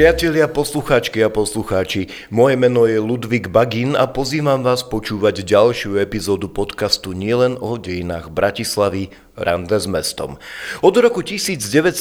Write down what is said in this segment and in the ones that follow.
Priatelia, poslucháčky a poslucháči, moje meno je Ludvík Bagin a pozývam vás počúvať ďalšiu epizódu podcastu nielen o dejinách Bratislavy, rande s mestom. Od roku 1919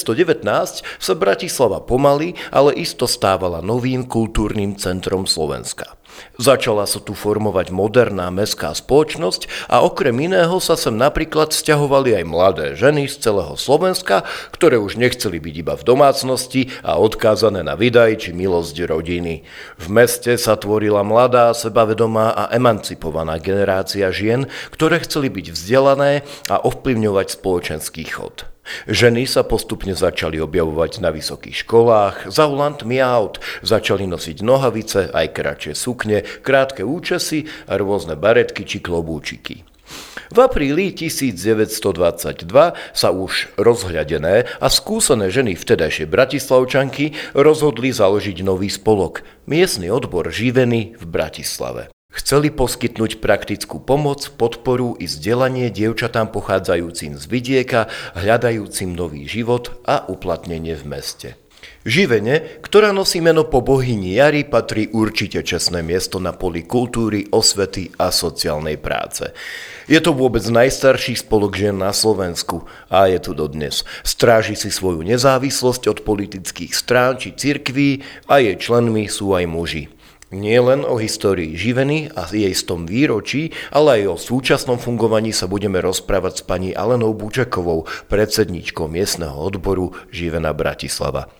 sa Bratislava pomaly, ale isto stávala novým kultúrnym centrom Slovenska. Začala sa tu formovať moderná mestská spoločnosť a okrem iného sa sem napríklad stiahovali aj mladé ženy z celého Slovenska, ktoré už nechceli byť iba v domácnosti a odkázané na vydaj či milosť rodiny. V meste sa tvorila mladá, sebavedomá a emancipovaná generácia žien, ktoré chceli byť vzdelané a ovplyvňovať spoločenský chod. Ženy sa postupne začali objavovať na vysokých školách, za volantmi aut, začali nosiť nohavice, aj kratšie sukne, krátke účesy a rôzne baretky či klobúčiky. V apríli 1922 sa už rozhľadené a skúsené ženy vtedajšej Bratislavčanky rozhodli založiť nový spolok, miestny odbor živeny v Bratislave. Chceli poskytnúť praktickú pomoc, podporu i vzdelanie dievčatám pochádzajúcim z vidieka, hľadajúcim nový život a uplatnenie v meste. Živene, ktorá nosí meno po bohyni Jary, patrí určite čestné miesto na poli kultúry, osvety a sociálnej práce. Je to vôbec najstarší spolok žien na Slovensku a je tu dodnes. Stráži si svoju nezávislosť od politických strán či cirkví a jej členmi sú aj muži. Nie len o histórii živeny a jej stom výročí, ale aj o súčasnom fungovaní sa budeme rozprávať s pani Alenou Bučekovou, predsedničkou miestneho odboru Živena Bratislava.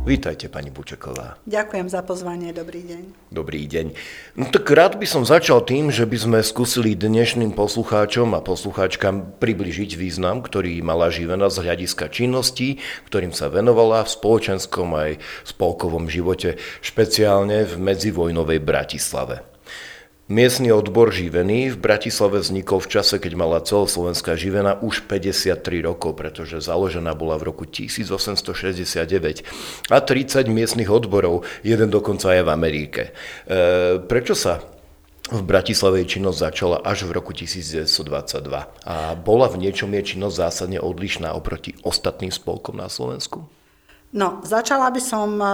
Vítajte, pani Bučeková. Ďakujem za pozvanie, dobrý deň. Dobrý deň. No tak rád by som začal tým, že by sme skúsili dnešným poslucháčom a poslucháčkam približiť význam, ktorý mala živena z hľadiska činností, ktorým sa venovala v spoločenskom aj spolkovom živote, špeciálne v medzivojnovej Bratislave. Miestny odbor živený v Bratislave vznikol v čase, keď mala celoslovenská živena už 53 rokov, pretože založená bola v roku 1869 a 30 miestnych odborov, jeden dokonca aj v Amerike. E, prečo sa v Bratislave činnosť začala až v roku 1922 a bola v niečom je činnosť zásadne odlišná oproti ostatným spolkom na Slovensku? No, začala by som e,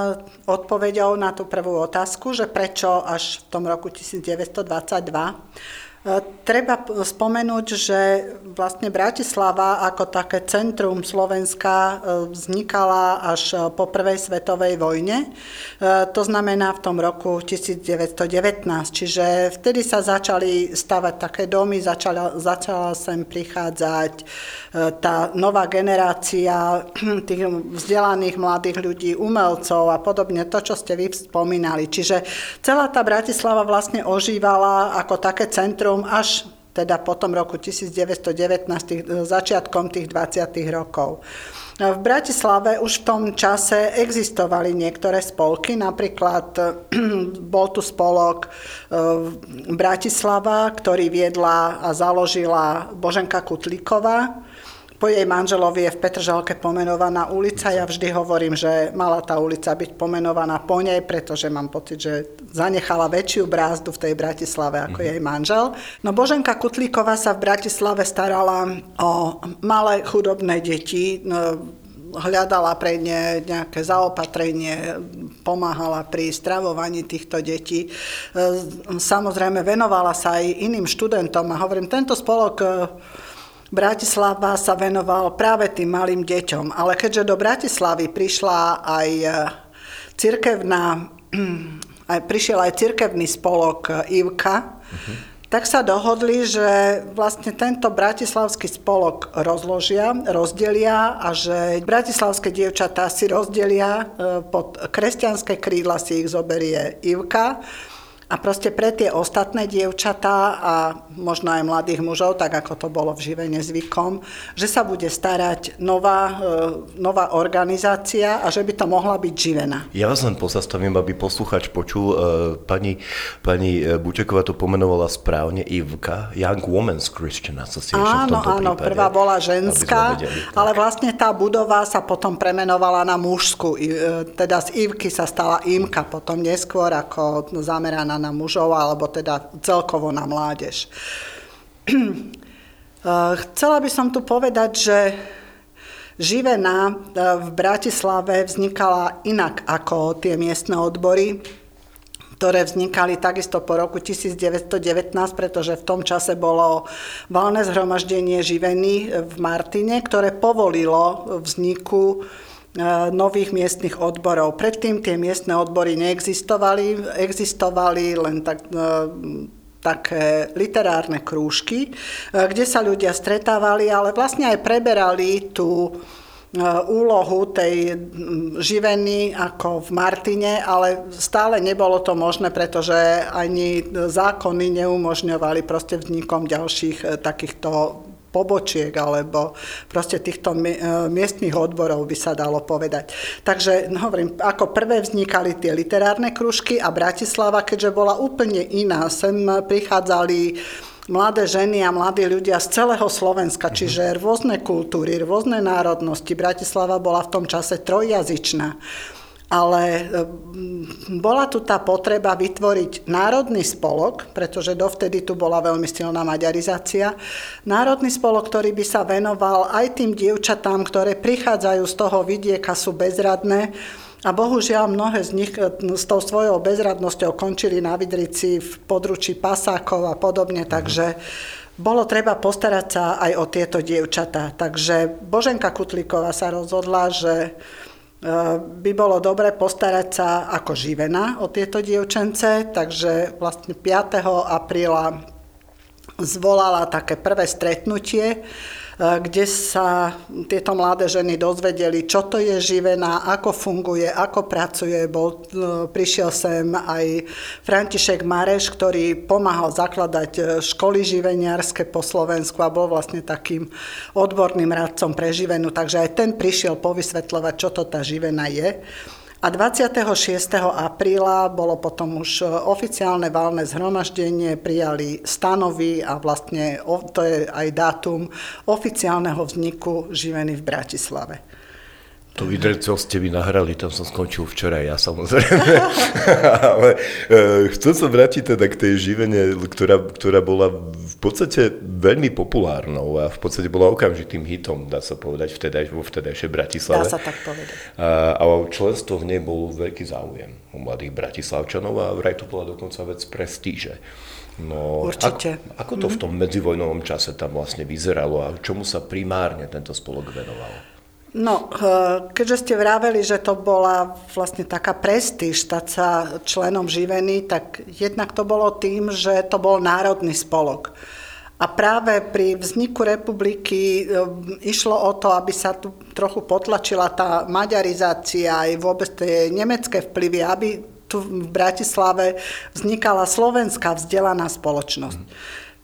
odpovedou na tú prvú otázku, že prečo až v tom roku 1922. Treba spomenúť, že vlastne Bratislava ako také centrum Slovenska e, vznikala až po prvej svetovej vojne. E, to znamená v tom roku 1919. Čiže vtedy sa začali stavať také domy, začala, začala sem prichádzať e, tá nová generácia tých vzdelaných mladých ľudí, umelcov a podobne, to, čo ste vy spomínali. Čiže celá tá Bratislava vlastne ožívala ako také centrum Prvom až teda po tom roku 1919, tých, začiatkom tých 20. rokov. V Bratislave už v tom čase existovali niektoré spolky, napríklad bol tu spolok Bratislava, ktorý viedla a založila Boženka Kutlíková, po jej manželovi je v Petržalke pomenovaná ulica. Ja vždy hovorím, že mala tá ulica byť pomenovaná po nej, pretože mám pocit, že zanechala väčšiu brázdu v tej Bratislave ako mm-hmm. jej manžel. No Boženka Kutlíková sa v Bratislave starala o malé chudobné deti, no, hľadala pre ne nejaké zaopatrenie, pomáhala pri stravovaní týchto detí. Samozrejme venovala sa aj iným študentom a hovorím, tento spolok Bratislava sa venoval práve tým malým deťom, ale keďže do Bratislavy prišla aj e, cirkevná, aj prišiel aj cirkevný spolok Ivka, uh-huh. tak sa dohodli, že vlastne tento bratislavský spolok rozložia, rozdelia a že bratislavské dievčatá si rozdelia e, pod kresťanské krídla si ich zoberie Ivka a proste pre tie ostatné dievčatá a možno aj mladých mužov, tak ako to bolo v živene zvykom, že sa bude starať nová, e, nová organizácia a že by to mohla byť živena. Ja vás len pozastavím, aby posluchač počul. E, pani, pani e, Bučeková to pomenovala správne IVKA, Young Women's Christian Association Áno, áno, prípade, prvá bola ženská, vedeli, ale vlastne tá budova sa potom premenovala na mužskú. Teda z IVKY sa stala IMKA potom neskôr ako zameraná na mužov, alebo teda celkovo na mládež. Chcela by som tu povedať, že Živená v Bratislave vznikala inak ako tie miestne odbory ktoré vznikali takisto po roku 1919, pretože v tom čase bolo valné zhromaždenie živení v Martine, ktoré povolilo vzniku nových miestnych odborov. Predtým tie miestne odbory neexistovali, existovali len tak, e, také literárne krúžky, e, kde sa ľudia stretávali, ale vlastne aj preberali tú E, úlohu tej živeny ako v Martine, ale stále nebolo to možné, pretože ani zákony neumožňovali proste vznikom ďalších e, takýchto pobočiek alebo proste týchto e, miestnych odborov by sa dalo povedať. Takže no, hovorím, ako prvé vznikali tie literárne kružky a Bratislava, keďže bola úplne iná, sem prichádzali mladé ženy a mladí ľudia z celého Slovenska, čiže rôzne kultúry, rôzne národnosti. Bratislava bola v tom čase trojjazyčná. Ale mm, bola tu tá potreba vytvoriť národný spolok, pretože dovtedy tu bola veľmi silná maďarizácia. Národný spolok, ktorý by sa venoval aj tým dievčatám, ktoré prichádzajú z toho vidieka, sú bezradné, a bohužiaľ mnohé z nich e, s tou svojou bezradnosťou končili na Vidrici v područí pasákov a podobne, takže bolo treba postarať sa aj o tieto dievčatá. Takže Boženka Kutlíková sa rozhodla, že by bolo dobre postarať sa ako živená o tieto dievčence, takže vlastne 5. apríla zvolala také prvé stretnutie, kde sa tieto mladé ženy dozvedeli, čo to je živená, ako funguje, ako pracuje. Bol, eh, prišiel sem aj František Mareš, ktorý pomáhal zakladať eh, školy živeniarske po Slovensku a bol vlastne takým odborným radcom pre živenú. Takže aj ten prišiel povysvetľovať, čo to tá živena je. A 26. apríla bolo potom už oficiálne valné zhromaždenie, prijali stanovy a vlastne to je aj dátum oficiálneho vzniku živeny v Bratislave. To vydrcov ste vy nahrali, tam som skončil včera, ja samozrejme. Ale e, chcem sa vrátiť teda k tej živene, ktorá, ktorá bola v podstate veľmi populárnou a v podstate bola okamžitým hitom, dá sa povedať, vtedaj, vo vtedajšej Bratislave. Dá sa tak povedať. A, a členstvo v nej bol veľký záujem u mladých bratislavčanov a vraj to bola dokonca vec prestíže. No, Určite. Ako, ako to v tom medzivojnovom čase tam vlastne vyzeralo a čomu sa primárne tento spolok venoval? No, eh, keďže ste vraveli, že to bola vlastne taká prestíž stať sa členom živení, tak jednak to bolo tým, že to bol národný spolok. A práve pri vzniku republiky eh, išlo o to, aby sa tu trochu potlačila tá maďarizácia aj vôbec tie nemecké vplyvy, aby tu v Bratislave vznikala slovenská vzdelaná spoločnosť. Mm.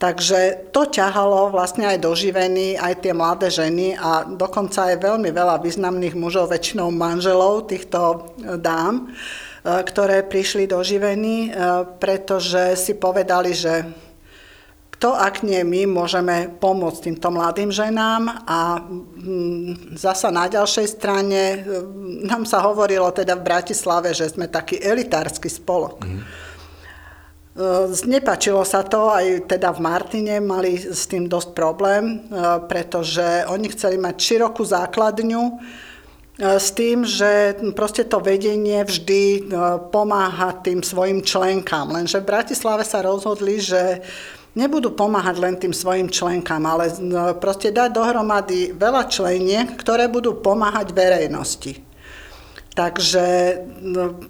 Takže to ťahalo vlastne aj do živeny, aj tie mladé ženy a dokonca aj veľmi veľa významných mužov, väčšinou manželov týchto e, dám, e, ktoré prišli do živeny, e, pretože si povedali, že kto ak nie my môžeme pomôcť týmto mladým ženám a mm, zasa na ďalšej strane nám sa hovorilo teda v Bratislave, že sme taký elitársky spolok. Mm. Nepačilo sa to, aj teda v Martine mali s tým dosť problém, e, pretože oni chceli mať širokú základňu e, s tým, že proste to vedenie vždy pomáha tým svojim členkám. Lenže v Bratislave sa rozhodli, že nebudú pomáhať len tým svojim členkám, ale proste dať dohromady veľa členiek, ktoré budú pomáhať verejnosti. Takže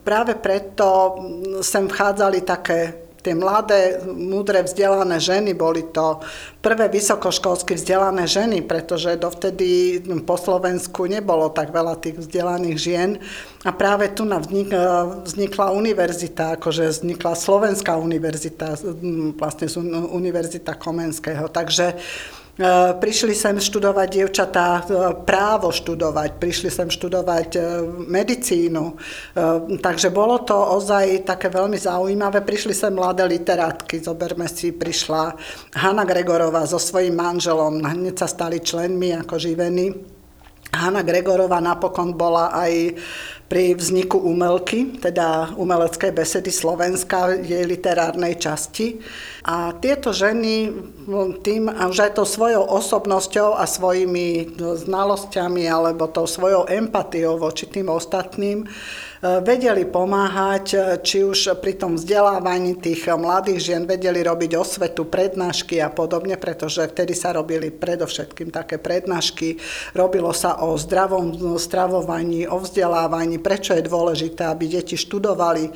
práve preto sem vchádzali také tie mladé, múdre, vzdelané ženy, boli to prvé vysokoškolsky vzdelané ženy, pretože dovtedy po Slovensku nebolo tak veľa tých vzdelaných žien. A práve tu vznik, vznikla univerzita, akože vznikla Slovenská univerzita, vlastne Univerzita Komenského. Takže E, prišli sem študovať dievčatá e, právo študovať, prišli sem študovať e, medicínu. Takže bolo to ozaj také veľmi zaujímavé. Prišli sem mladé literátky, zoberme si, prišla Hanna Gregorová so svojím manželom, hneď sa stali členmi ako živení. Hanna Gregorová napokon bola aj pri vzniku umelky, teda umeleckej besedy Slovenska, jej literárnej časti. A tieto ženy tým, aj tou svojou osobnosťou a svojimi znalosťami alebo tou svojou empatiou voči tým ostatným vedeli pomáhať, či už pri tom vzdelávaní tých mladých žien vedeli robiť osvetu, prednášky a podobne, pretože vtedy sa robili predovšetkým také prednášky. Robilo sa o zdravom stravovaní, o vzdelávaní, prečo je dôležité, aby deti študovali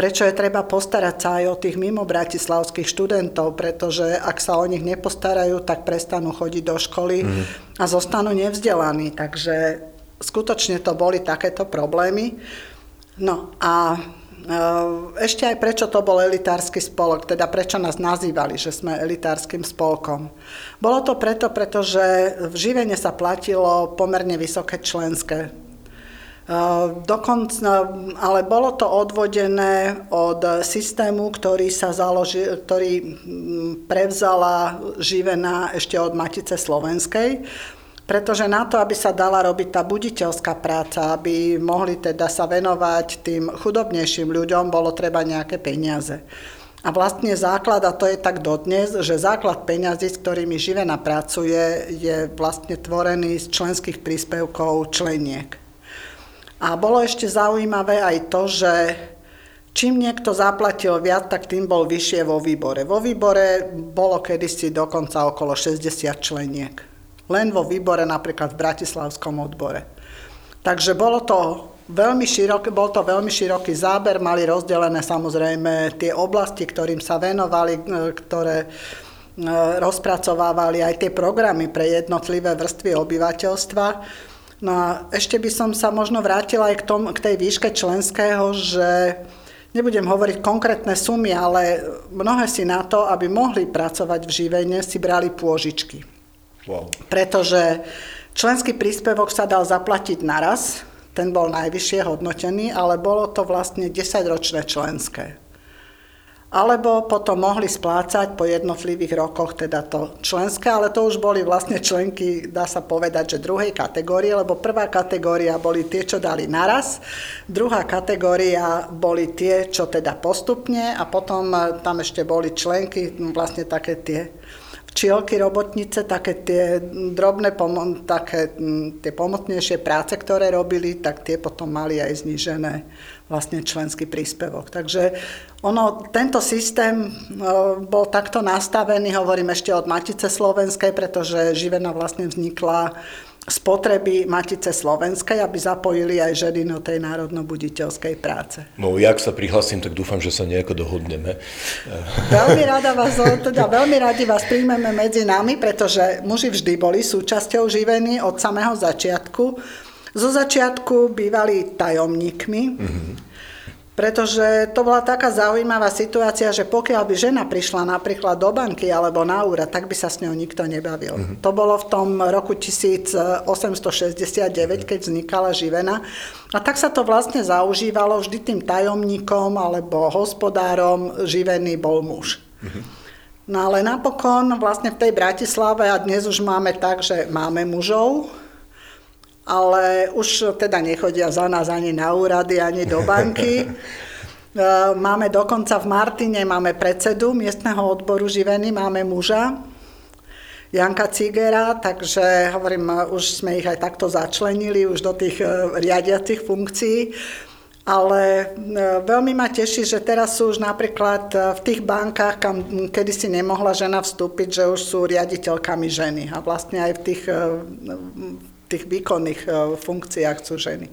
prečo je treba postarať sa aj o tých mimo bratislavských študentov, pretože ak sa o nich nepostarajú, tak prestanú chodiť do školy mm. a zostanú nevzdelaní. Takže skutočne to boli takéto problémy. No a e, ešte aj prečo to bol elitársky spolok, teda prečo nás nazývali, že sme elitárskym spolkom. Bolo to preto, pretože v živene sa platilo pomerne vysoké členské. E, dokonca, ale bolo to odvodené od systému, ktorý sa založil, ktorý prevzala živená ešte od Matice Slovenskej pretože na to, aby sa dala robiť tá buditeľská práca, aby mohli teda sa venovať tým chudobnejším ľuďom, bolo treba nejaké peniaze. A vlastne základ, a to je tak dodnes, že základ peňazí, s ktorými Živena pracuje, je vlastne tvorený z členských príspevkov členiek. A bolo ešte zaujímavé aj to, že čím niekto zaplatil viac, tak tým bol vyššie vo výbore. Vo výbore bolo kedysi dokonca okolo 60 členiek len vo výbore napríklad v Bratislavskom odbore. Takže bolo to veľmi široký, bol to veľmi široký záber, mali rozdelené samozrejme tie oblasti, ktorým sa venovali, e, ktoré e, rozpracovávali aj tie programy pre jednotlivé vrstvy obyvateľstva. No a ešte by som sa možno vrátila aj k, tom, k tej výške členského, že nebudem hovoriť konkrétne sumy, ale mnohé si na to, aby mohli pracovať v živene, si brali pôžičky. Wow. Pretože členský príspevok sa dal zaplatiť naraz, ten bol najvyššie hodnotený, ale bolo to vlastne 10-ročné členské. Alebo potom mohli splácať po jednotlivých rokoch teda to členské, ale to už boli vlastne členky, dá sa povedať, že druhej kategórie, lebo prvá kategória boli tie, čo dali naraz, druhá kategória boli tie, čo teda postupne a potom tam ešte boli členky, vlastne také tie včielky robotnice, také tie drobné, také tie pomocnejšie práce, ktoré robili, tak tie potom mali aj znížené vlastne členský príspevok. Takže ono, tento systém e, bol takto nastavený, hovorím ešte od Matice Slovenskej, pretože Živena vlastne vznikla spotreby Matice Slovenskej, aby zapojili aj ženy do tej národno-buditeľskej práce. No, jak sa prihlasím, tak dúfam, že sa nejako dohodneme. Veľmi rada vás, teda veľmi radi vás príjmeme medzi nami, pretože muži vždy boli súčasťou živení od samého začiatku. Zo začiatku bývali tajomníkmi, mm-hmm pretože to bola taká zaujímavá situácia, že pokiaľ by žena prišla napríklad do banky alebo na úrad, tak by sa s ňou nikto nebavil. Uh-huh. To bolo v tom roku 1869, uh-huh. keď vznikala živena. A tak sa to vlastne zaužívalo vždy tým tajomníkom alebo hospodárom živený bol muž. Uh-huh. No ale napokon vlastne v tej Bratislave a dnes už máme tak, že máme mužov, ale už teda nechodia za nás ani na úrady, ani do banky. E, máme dokonca v Martine, máme predsedu miestneho odboru živeny, máme muža, Janka Cigera, takže hovorím, už sme ich aj takto začlenili už do tých e, riadiacich funkcií. Ale e, veľmi ma teší, že teraz sú už napríklad v tých bankách, kam kedysi nemohla žena vstúpiť, že už sú riaditeľkami ženy. A vlastne aj v tých tých výkonných e, funkciách sú ženy.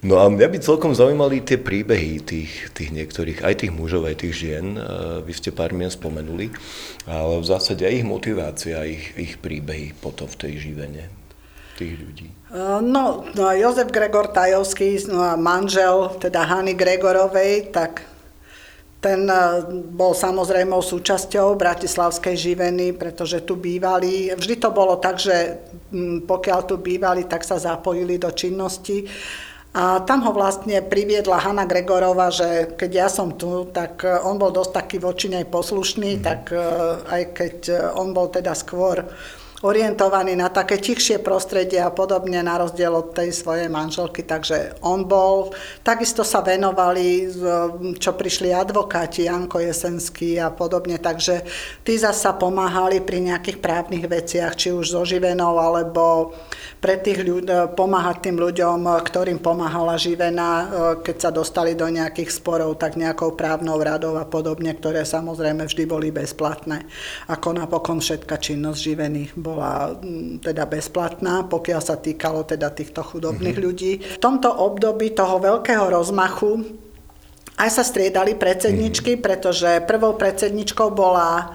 No a mňa by celkom zaujímali tie príbehy tých, tých niektorých, aj tých mužov, aj tých žien. E, vy ste pár mien spomenuli, ale v zásade aj ich motivácia, ich, ich príbehy potom v tej živene tých ľudí. E, no, no Jozef Gregor Tajovský, no manžel teda Hany Gregorovej, tak ten eh, bol samozrejmou súčasťou Bratislavskej živeny, pretože tu bývali. Vždy to bolo tak, že pokiaľ tu bývali, tak sa zapojili do činnosti. A tam ho vlastne priviedla Hanna Gregorova, že keď ja som tu, tak eh, on bol dosť taký voči nej poslušný, mm. tak eh, aj keď on bol teda skôr orientovaný na také tichšie prostredie a podobne na rozdiel od tej svojej manželky, takže on bol. Takisto sa venovali, čo prišli advokáti, Janko Jesenský a podobne, takže tí zasa pomáhali pri nejakých právnych veciach, či už so živenou, alebo pre tých ľudí, pomáhať tým ľuďom, ktorým pomáhala živena, keď sa dostali do nejakých sporov, tak nejakou právnou radou a podobne, ktoré samozrejme vždy boli bezplatné. Ako napokon všetka činnosť živených bola mm, teda bezplatná, pokiaľ sa týkalo teda týchto chudobných mm-hmm. ľudí. V tomto období toho veľkého rozmachu aj sa striedali predsedničky, mm-hmm. pretože prvou predsedničkou bola e,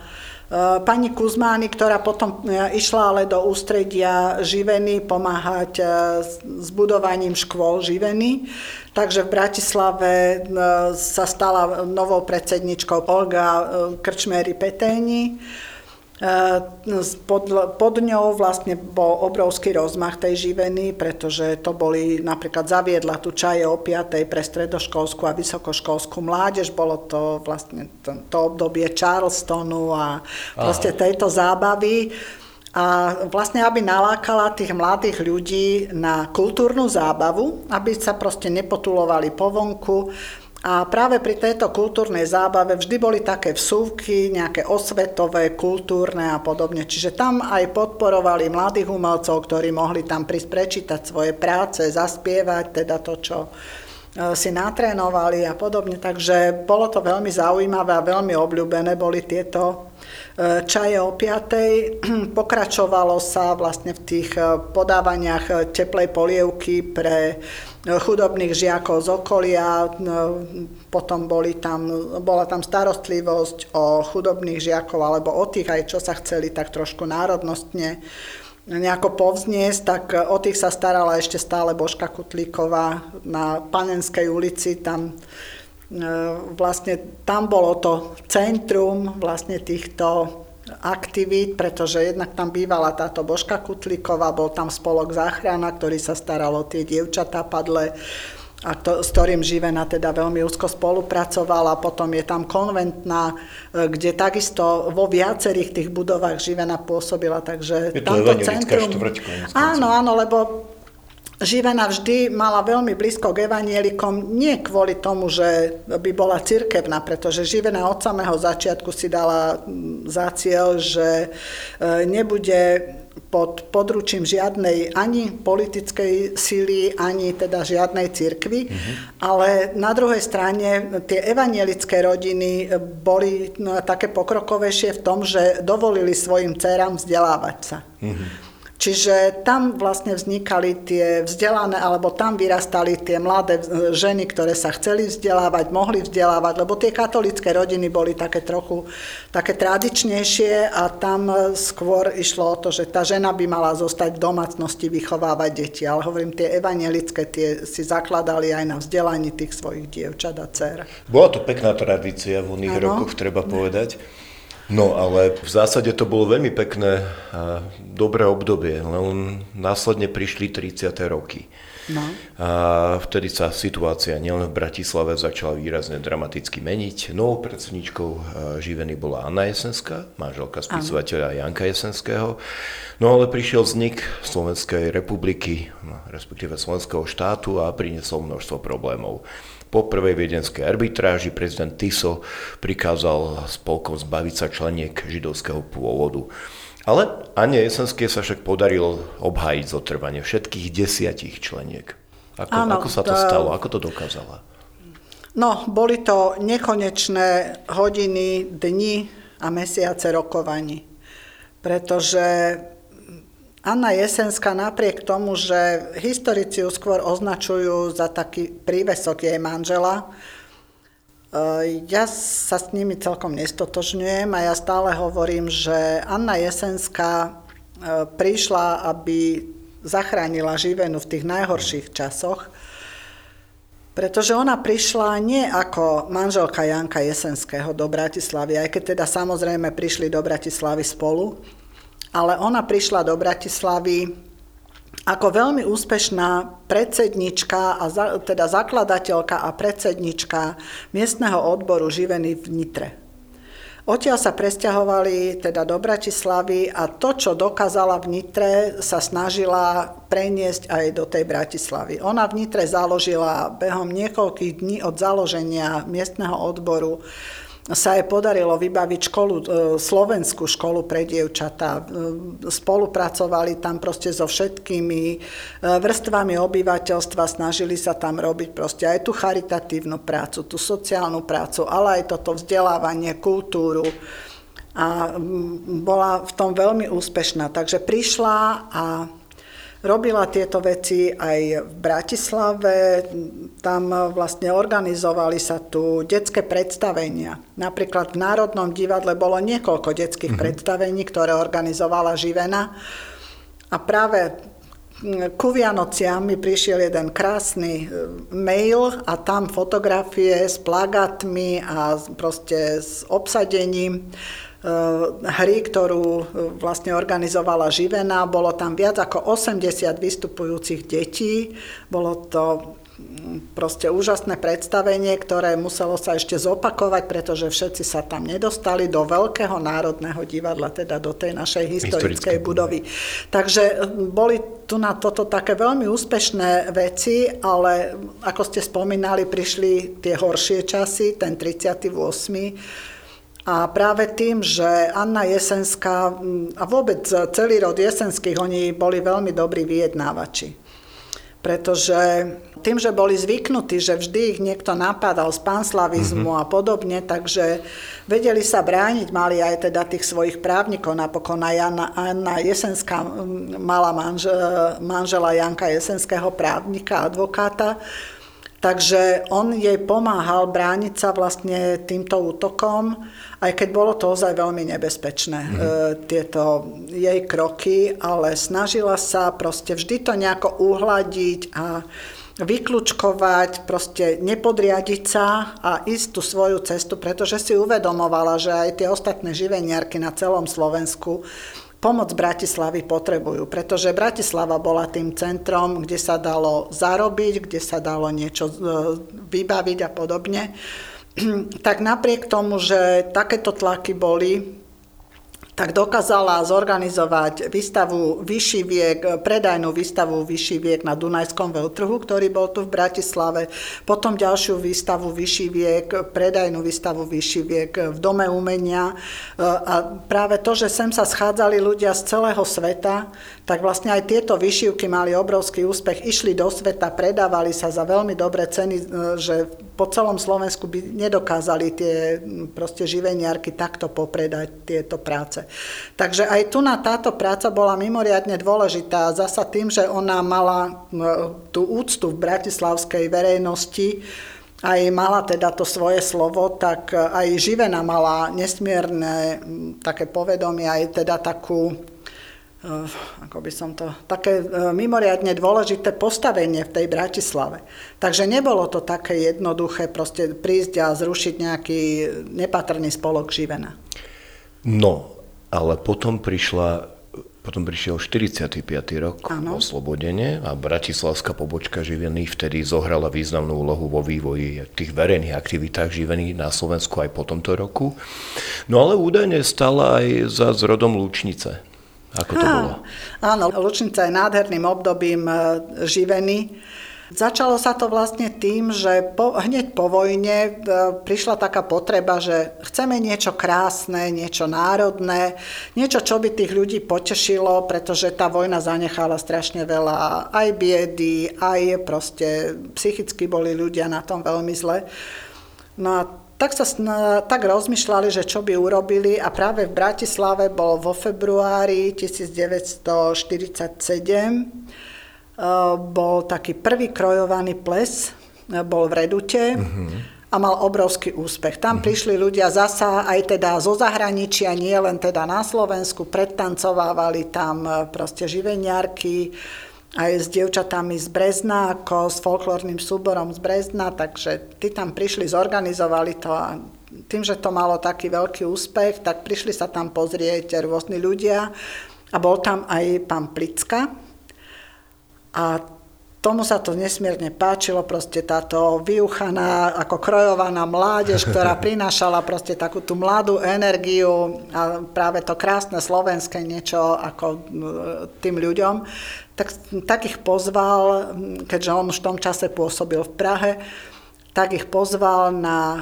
pani Kuzmány, ktorá potom e, išla ale do ústredia Živeny pomáhať e, s budovaním škôl Živeny. Takže v Bratislave sa stala novou predsedničkou Olga Krčmery Peténi. Pod, pod ňou vlastne bol obrovský rozmach tej živeny, pretože to boli, napríklad zaviedla tu čaje o 5. pre stredoškolskú a vysokoškolskú mládež, bolo to vlastne to, to obdobie Charlestonu a proste tejto zábavy. A vlastne, aby nalákala tých mladých ľudí na kultúrnu zábavu, aby sa proste nepotulovali po vonku, a práve pri tejto kultúrnej zábave vždy boli také vsúvky, nejaké osvetové, kultúrne a podobne. Čiže tam aj podporovali mladých umelcov, ktorí mohli tam prísť prečítať svoje práce, zaspievať, teda to, čo e, si natrénovali a podobne. Takže bolo to veľmi zaujímavé a veľmi obľúbené boli tieto e, čaje o piatej. Pokračovalo sa vlastne v tých e, podávaniach teplej polievky pre chudobných žiakov z okolia, no, potom boli tam, bola tam starostlivosť o chudobných žiakov alebo o tých aj, čo sa chceli tak trošku národnostne nejako povzniesť, tak o tých sa starala ešte stále Božka Kutlíková na Panenskej ulici, tam e, vlastne tam bolo to centrum vlastne týchto aktivít, pretože jednak tam bývala táto Božka Kutlíková, bol tam spolok záchrana, ktorý sa staral o tie dievčatá padle a to, s ktorým Živena teda veľmi úzko spolupracovala. Potom je tam konventná, e, kde takisto vo viacerých tých budovách Živena pôsobila, takže je to tamto centrum... Štvrť, áno, áno, lebo Živena vždy mala veľmi blízko k evanielikom, nie kvôli tomu, že by bola cirkevná, pretože Živena od samého začiatku si dala mm, za cieľ, že e, nebude pod područím žiadnej ani politickej síly, ani teda žiadnej cirkvi, mm-hmm. ale na druhej strane tie evanielické rodiny boli no, také pokrokovejšie v tom, že dovolili svojim dcerám vzdelávať sa. Mm-hmm. Čiže tam vlastne vznikali tie vzdelané, alebo tam vyrastali tie mladé ženy, ktoré sa chceli vzdelávať, mohli vzdelávať, lebo tie katolické rodiny boli také trochu také tradičnejšie a tam skôr išlo o to, že tá žena by mala zostať v domácnosti vychovávať deti. Ale hovorím, tie evangelické tie si zakladali aj na vzdelaní tých svojich dievčat a dcer. Bola to pekná tradícia v oných rokoch, treba povedať. No ale v zásade to bolo veľmi pekné a dobré obdobie, len následne prišli 30. roky. No. A vtedy sa situácia nielen v Bratislave začala výrazne dramaticky meniť. Novou predsedničkou živeny bola Anna Jesenská, manželka spisovateľa Janka Jesenského. No ale prišiel vznik Slovenskej republiky, no, respektíve Slovenského štátu a priniesol množstvo problémov. Po prvej viedenskej arbitráži prezident Tiso prikázal spolkom zbaviť sa členiek židovského pôvodu. Ale Ane Jesenské sa však podarilo obhájiť zotrvanie všetkých desiatich členiek. Ako, Áno, ako sa to, to stalo? Ako to dokázala? No, boli to nekonečné hodiny, dni a mesiace rokovaní. Pretože Anna Jesenská napriek tomu, že historici ju skôr označujú za taký prívesok jej manžela, eh, ja sa s nimi celkom nestotožňujem a ja stále hovorím, že Anna Jesenská eh, prišla, aby zachránila živenu v tých najhorších časoch, pretože ona prišla nie ako manželka Janka Jesenského do Bratislavy, aj keď teda samozrejme prišli do Bratislavy spolu, ale ona prišla do Bratislavy ako veľmi úspešná predsednička, a za, teda zakladateľka a predsednička miestneho odboru živeny v Nitre. Odtiaľ sa presťahovali teda do Bratislavy a to, čo dokázala v Nitre, sa snažila preniesť aj do tej Bratislavy. Ona v Nitre založila behom niekoľkých dní od založenia miestneho odboru sa jej podarilo vybaviť školu, e, slovenskú školu pre dievčatá. E, spolupracovali tam proste so všetkými e, vrstvami obyvateľstva, snažili sa tam robiť proste aj tú charitatívnu prácu, tú sociálnu prácu, ale aj toto vzdelávanie, kultúru a bola v tom veľmi úspešná. Takže prišla a Robila tieto veci aj v Bratislave, tam vlastne organizovali sa tu detské predstavenia. Napríklad v Národnom divadle bolo niekoľko detských mm-hmm. predstavení, ktoré organizovala Živena. A práve ku Vianociam mi prišiel jeden krásny e, mail a tam fotografie s plagátmi a proste s obsadením hry, ktorú eh, vlastne organizovala Živena. Bolo tam viac ako 80 vystupujúcich detí. Bolo to mm, proste úžasné predstavenie, ktoré muselo sa ešte zopakovať, pretože všetci sa tam nedostali do Veľkého národného divadla, teda do tej našej historickej budovy. Takže eh, boli tu na toto také veľmi úspešné veci, ale ako ste spomínali, prišli tie horšie časy, ten 38 a práve tým, že Anna Jesenská mm, a vôbec celý rod Jesenských, oni boli veľmi dobrí vyjednávači. Pretože tým, že boli zvyknutí, že vždy ich niekto napadal z panslavizmu mm-hmm. a podobne, takže vedeli sa brániť, mali aj teda tých svojich právnikov, napokon aj Anna, Anna Jesenská mm, mala manžel, manžela Janka Jesenského právnika, advokáta, Takže on jej pomáhal brániť sa vlastne týmto útokom, aj keď bolo to ozaj veľmi nebezpečné, mm. tieto jej kroky, ale snažila sa proste vždy to nejako uhladiť a vyklúčkovať, proste nepodriadiť sa a ísť tú svoju cestu, pretože si uvedomovala, že aj tie ostatné živeniarky na celom Slovensku pomoc Bratislavy potrebujú, pretože Bratislava bola tým centrom, kde sa dalo zarobiť, kde sa dalo niečo e, vybaviť a podobne. Tak napriek tomu, že takéto tlaky boli, tak dokázala zorganizovať výstavu Vyšší viek, predajnú výstavu Vyšší viek na Dunajskom veľtrhu, ktorý bol tu v Bratislave, potom ďalšiu výstavu Vyšší viek, predajnú výstavu Vyšší viek v Dome umenia. A práve to, že sem sa schádzali ľudia z celého sveta, tak vlastne aj tieto vyšívky mali obrovský úspech, išli do sveta, predávali sa za veľmi dobré ceny, e, že po celom Slovensku by nedokázali tie proste živeniarky takto popredať tieto práce. Takže aj tu na táto práca bola mimoriadne dôležitá. Zasa tým, že ona mala e, tú úctu v bratislavskej verejnosti, aj mala teda to svoje slovo, tak aj Živena mala nesmierne také povedomie, aj teda takú Eh, ako by som to, také mimoriadne dôležité postavenie v tej Bratislave. Takže nebolo to také jednoduché proste prísť a zrušiť nejaký nepatrný spolok Živena. No, ale potom prišla potom prišiel 45. rok ano. oslobodenie a bratislavská pobočka Živeny vtedy zohrala významnú úlohu vo vývoji tých verejných aktivitách Živeny na Slovensku aj po tomto roku. No ale údajne stala aj za zrodom Lúčnice. Ako to bolo? Áno, Lučnica je nádherným obdobím e, živeny. Začalo sa to vlastne tým, že po, hneď po vojne e, prišla taká potreba, že chceme niečo krásne, niečo národné, niečo, čo by tých ľudí potešilo, pretože tá vojna zanechala strašne veľa aj biedy, aj proste psychicky boli ľudia na tom veľmi zle. No a tak sa tak rozmýšľali, že čo by urobili a práve v Bratislave bol vo februári 1947 e, bol taký prvý krojovaný ples, e, bol v Redute. Uh-huh a mal obrovský úspech. Tam uh-huh. prišli ľudia zasa aj teda zo zahraničia, nie len teda na Slovensku, predtancovávali tam e, proste živeniarky, aj s dievčatami z Brezna, ako s folklórnym súborom z Brezna, takže tí tam prišli, zorganizovali to a tým, že to malo taký veľký úspech, tak prišli sa tam pozrieť rôzni ľudia a bol tam aj pán Plicka. A tomu sa to nesmierne páčilo, proste táto vyuchaná, ako krojovaná mládež, ktorá prinášala proste takú tú mladú energiu a práve to krásne slovenské niečo ako e, tým ľuďom, tak, tak ich pozval, keďže on už v tom čase pôsobil v Prahe, tak ich pozval na e,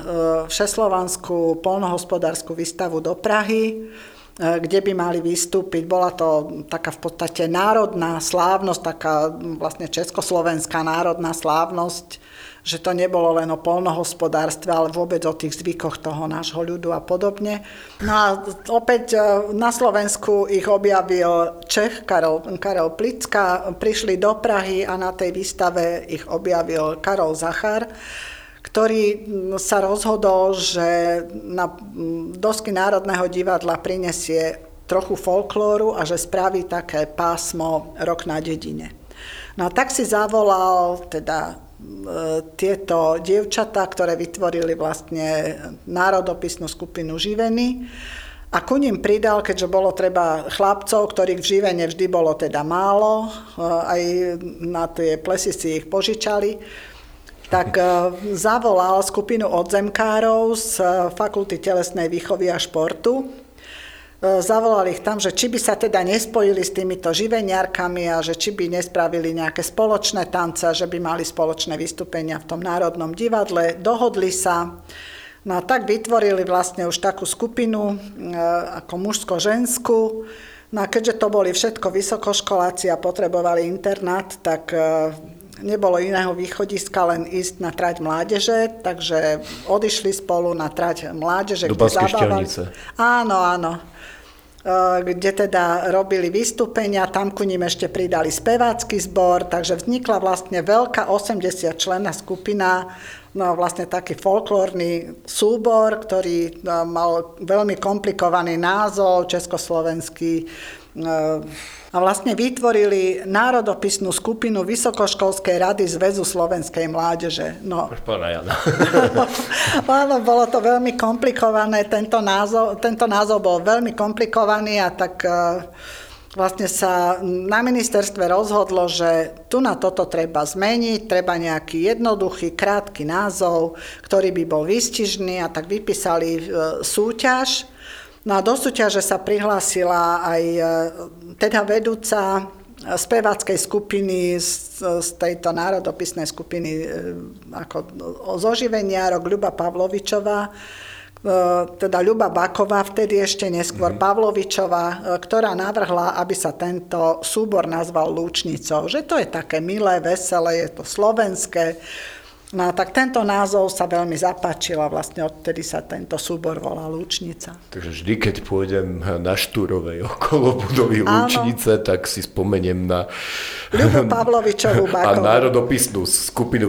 všeslovanskú polnohospodárskú výstavu do Prahy kde by mali vystúpiť. Bola to taká v podstate národná slávnosť, taká vlastne československá národná slávnosť, že to nebolo len o polnohospodárstve, ale vôbec o tých zvykoch toho nášho ľudu a podobne. No a opäť e, na Slovensku ich objavil Čech Karol, Karol Plicka, prišli do Prahy a na tej výstave ich objavil Karol Zachar ktorý sa rozhodol, že na dosky Národného divadla prinesie trochu folklóru a že spraví také pásmo Rok na dedine. No a tak si zavolal teda e, tieto dievčatá, ktoré vytvorili vlastne národopisnú skupinu Živeny a ku ním pridal, keďže bolo treba chlapcov, ktorých v Živene vždy bolo teda málo, e, aj na tie plesy si ich požičali, tak e, zavolal skupinu odzemkárov z e, Fakulty telesnej výchovy a športu. E, zavolal ich tam, že či by sa teda nespojili s týmito živeniarkami a že či by nespravili nejaké spoločné tance, že by mali spoločné vystúpenia v tom Národnom divadle. Dohodli sa. No a tak vytvorili vlastne už takú skupinu ako mužsko-ženskú. No a keďže to boli všetko vysokoškoláci a potrebovali internát, tak nebolo iného východiska, len ísť na trať mládeže, takže odišli spolu na trať mládeže. Do zabávali. Áno, áno e, kde teda robili vystúpenia, tam ku ním ešte pridali spevácky zbor, takže vznikla vlastne veľká 80 členná skupina, no vlastne taký folklórny súbor, ktorý no, mal veľmi komplikovaný názov, československý e, a vlastne vytvorili národopisnú skupinu Vysokoškolskej rady Zväzu slovenskej mládeže. No. Áno, bolo to veľmi komplikované, tento názov, tento názov bol veľmi komplikovaný a tak e, vlastne sa na ministerstve rozhodlo, že tu na toto treba zmeniť, treba nejaký jednoduchý, krátky názov, ktorý by bol výstižný a tak vypísali e, súťaž No a do súťaže sa prihlásila aj e, teda vedúca speváckej skupiny z, z tejto národopisnej skupiny e, ako zoživenia rok Ľuba Pavlovičová, e, teda Ľuba Baková, vtedy ešte neskôr mm-hmm. Pavlovičová, ktorá navrhla, aby sa tento súbor nazval Lúčnicou. Že to je také milé, veselé, je to slovenské, No tak tento názov sa veľmi zapáčil a vlastne odtedy sa tento súbor volá Lúčnica. Takže vždy, keď pôjdem na Štúrovej okolo budovy Lúčnice, tak si spomeniem na Ľubu Pavlovičovú Bakovú. A národopisnú skupinu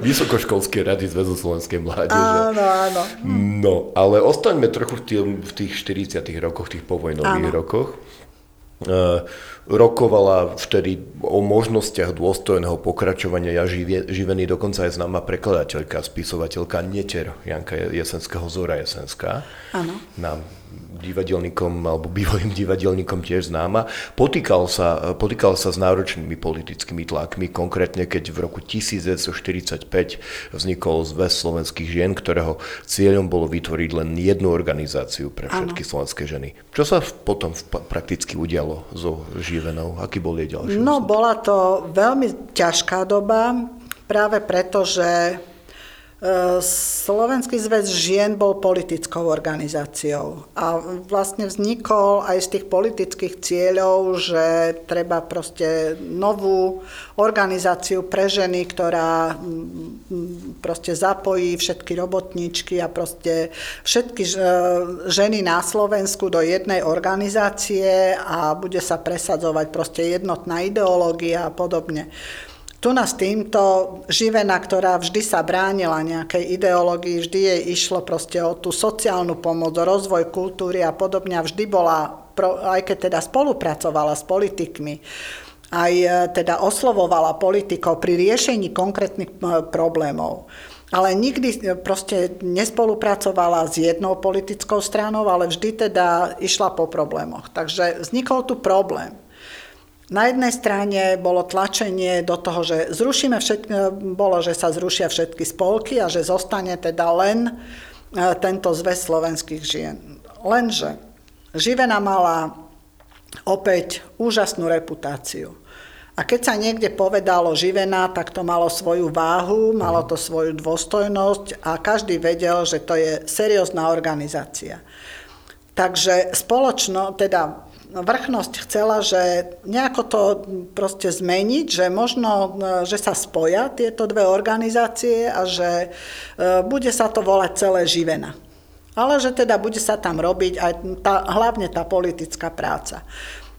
Vysokoškolskej rady Zväzu Slovenskej mládeže. Áno, áno. No, ale ostaňme trochu v, tých, v tých 40 rokoch, tých povojnových áno. rokoch. Uh, rokovala vtedy o možnostiach dôstojného pokračovania ja živený, dokonca aj známa prekladateľka, spisovateľka Neter, Janka Jesenského Zora Jesenská. Áno. Na divadelníkom alebo bývalým divadelníkom tiež známa. Potýkal sa, potýkal sa s náročnými politickými tlakmi, konkrétne keď v roku 1945 vznikol Zväz slovenských žien, ktorého cieľom bolo vytvoriť len jednu organizáciu pre všetky ano. slovenské ženy. Čo sa potom prakticky udialo so Živenou? Aký bol jej ďalší? No, bola to veľmi ťažká doba, práve preto, že Slovenský zväz žien bol politickou organizáciou a vlastne vznikol aj z tých politických cieľov, že treba proste novú organizáciu pre ženy, ktorá proste zapojí všetky robotníčky a proste všetky ženy na Slovensku do jednej organizácie a bude sa presadzovať proste jednotná ideológia a podobne. Tu nás týmto živena, ktorá vždy sa bránila nejakej ideológii, vždy jej išlo proste o tú sociálnu pomoc, o rozvoj kultúry a podobne. Vždy bola, aj keď teda spolupracovala s politikmi, aj e, teda oslovovala politikov pri riešení konkrétnych e, problémov. Ale nikdy e, proste nespolupracovala s jednou politickou stranou, ale vždy teda išla po problémoch. Takže vznikol tu problém. Na jednej strane bolo tlačenie do toho, že zrušíme všetky, bolo, že sa zrušia všetky spolky a že zostane teda len e, tento zväz slovenských žien. Lenže Živena mala opäť úžasnú reputáciu. A keď sa niekde povedalo živena, tak to malo svoju váhu, malo to svoju dôstojnosť a každý vedel, že to je seriózna organizácia. Takže spoločno, teda vrchnosť chcela, že nejako to proste zmeniť, že možno, že sa spoja tieto dve organizácie a že e, bude sa to volať celé živena. Ale že teda bude sa tam robiť aj tá, hlavne tá politická práca.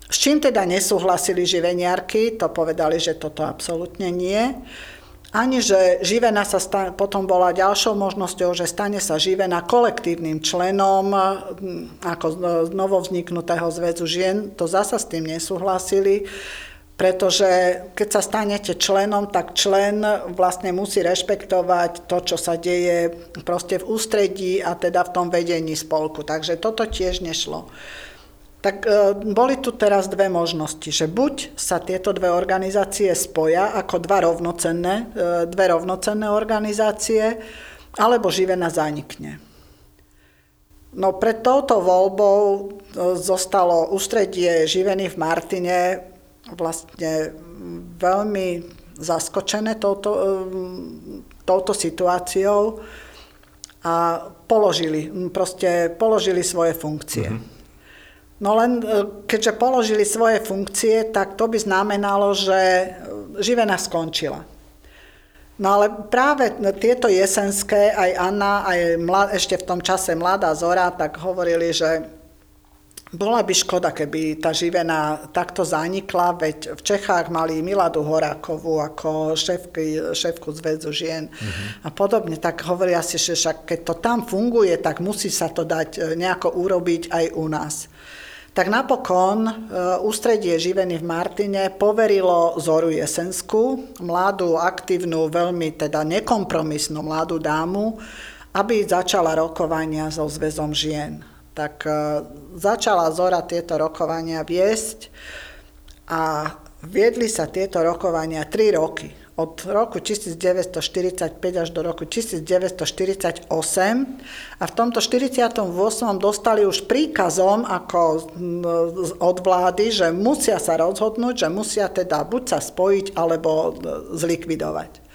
S čím teda nesúhlasili živeniarky, to povedali, že toto absolútne nie. Ani, že živena sa stane, potom bola ďalšou možnosťou, že stane sa živena kolektívnym členom ako z novovzniknutého zväzu žien, to zasa s tým nesúhlasili, pretože keď sa stanete členom, tak člen vlastne musí rešpektovať to, čo sa deje proste v ústredí a teda v tom vedení spolku. Takže toto tiež nešlo. Tak e, boli tu teraz dve možnosti, že buď sa tieto dve organizácie spoja ako dva rovnocenné, e, dve rovnocenné organizácie, alebo Živena zanikne. No pred touto voľbou e, zostalo ústredie Živeny v Martine vlastne veľmi zaskočené touto, touto situáciou a položili, proste položili svoje funkcie. Mm-hmm. No len e, keďže položili svoje funkcie, tak to by znamenalo, že e, živena skončila. No ale práve tieto jesenské, aj Anna, aj mlad, ešte v tom čase mladá Zora, tak hovorili, že bola by škoda, keby tá živena takto zanikla, veď v Čechách mali Miladu Horákovú ako šéfky, šéfku zväzu žien mm-hmm. a podobne. Tak hovoria si, že však keď to tam funguje, tak musí sa to dať e, nejako urobiť aj u nás tak napokon e, ústredie živeny v Martine poverilo Zoru Jesensku, mladú, aktívnu, veľmi teda nekompromisnú mladú dámu, aby začala rokovania so zväzom žien. Tak e, začala Zora tieto rokovania viesť a viedli sa tieto rokovania 3 roky od roku 1945 až do roku 1948 a v tomto 48. dostali už príkazom ako od vlády, že musia sa rozhodnúť, že musia teda buď sa spojiť alebo zlikvidovať.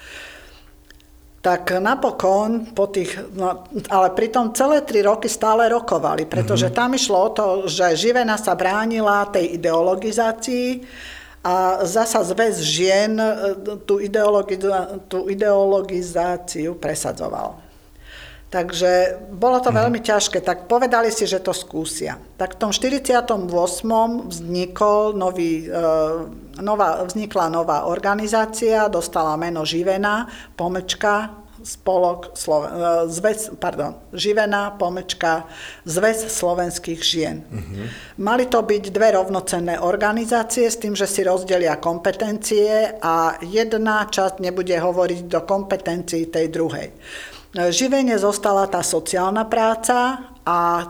Tak napokon po tých, no, ale pritom celé tri roky stále rokovali, pretože mm-hmm. tam išlo o to, že Živena sa bránila tej ideologizácii a zasa zväz žien e, tú, ideologi- tú ideologizáciu presadzoval. Takže bolo to mhm. veľmi ťažké, tak povedali si, že to skúsia. Tak v tom 48. vznikol nový, e, nová, vznikla nová organizácia, dostala meno Živena, pomečka, spolok, Sloven, e, zväz, pardon, Živená, pomečka, zväz slovenských žien. Uh-huh. Mali to byť dve rovnocenné organizácie s tým, že si rozdelia kompetencie a jedna časť nebude hovoriť do kompetencií tej druhej. E, živene zostala tá sociálna práca a e,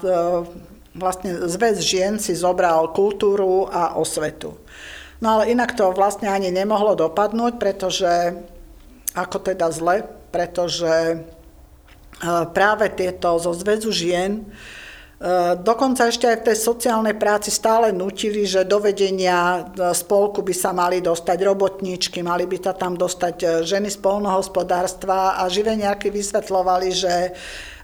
vlastne zväz žien si zobral kultúru a osvetu. No ale inak to vlastne ani nemohlo dopadnúť, pretože ako teda zle, pretože e, práve tieto zo zväzu žien e, Dokonca ešte aj v tej sociálnej práci stále nutili, že do vedenia e, spolku by sa mali dostať robotníčky, mali by sa tam dostať ženy z polnohospodárstva a živeniarky vysvetľovali, že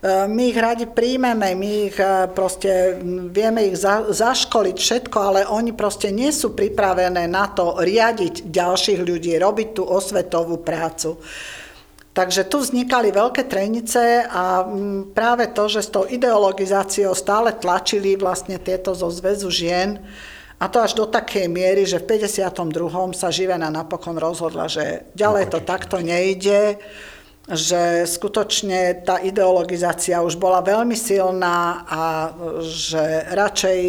my ich radi príjmeme, my ich proste vieme ich za, zaškoliť všetko, ale oni proste nie sú pripravené na to riadiť ďalších ľudí, robiť tú osvetovú prácu. Takže tu vznikali veľké trenice a mm, práve to, že s tou ideologizáciou stále tlačili vlastne tieto zo zväzu žien, a to až do takej miery, že v 52. sa Živena napokon rozhodla, že ďalej to takto nejde, že skutočne tá ideologizácia už bola veľmi silná a že radšej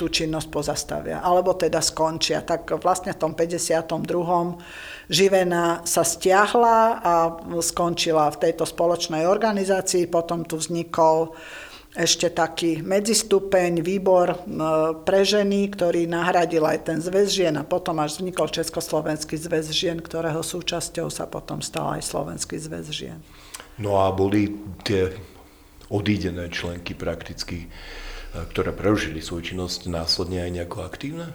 tú činnosť pozastavia, alebo teda skončia. Tak vlastne v tom 52 Živena sa stiahla a skončila v tejto spoločnej organizácii. Potom tu vznikol ešte taký medzistupeň, výbor pre ženy, ktorý nahradil aj ten zväz žien a potom až vznikol Československý zväz žien, ktorého súčasťou sa potom stal aj Slovenský zväz žien. No a boli tie odídené členky prakticky, ktoré prerušili svoju činnosť následne aj nejako aktívne?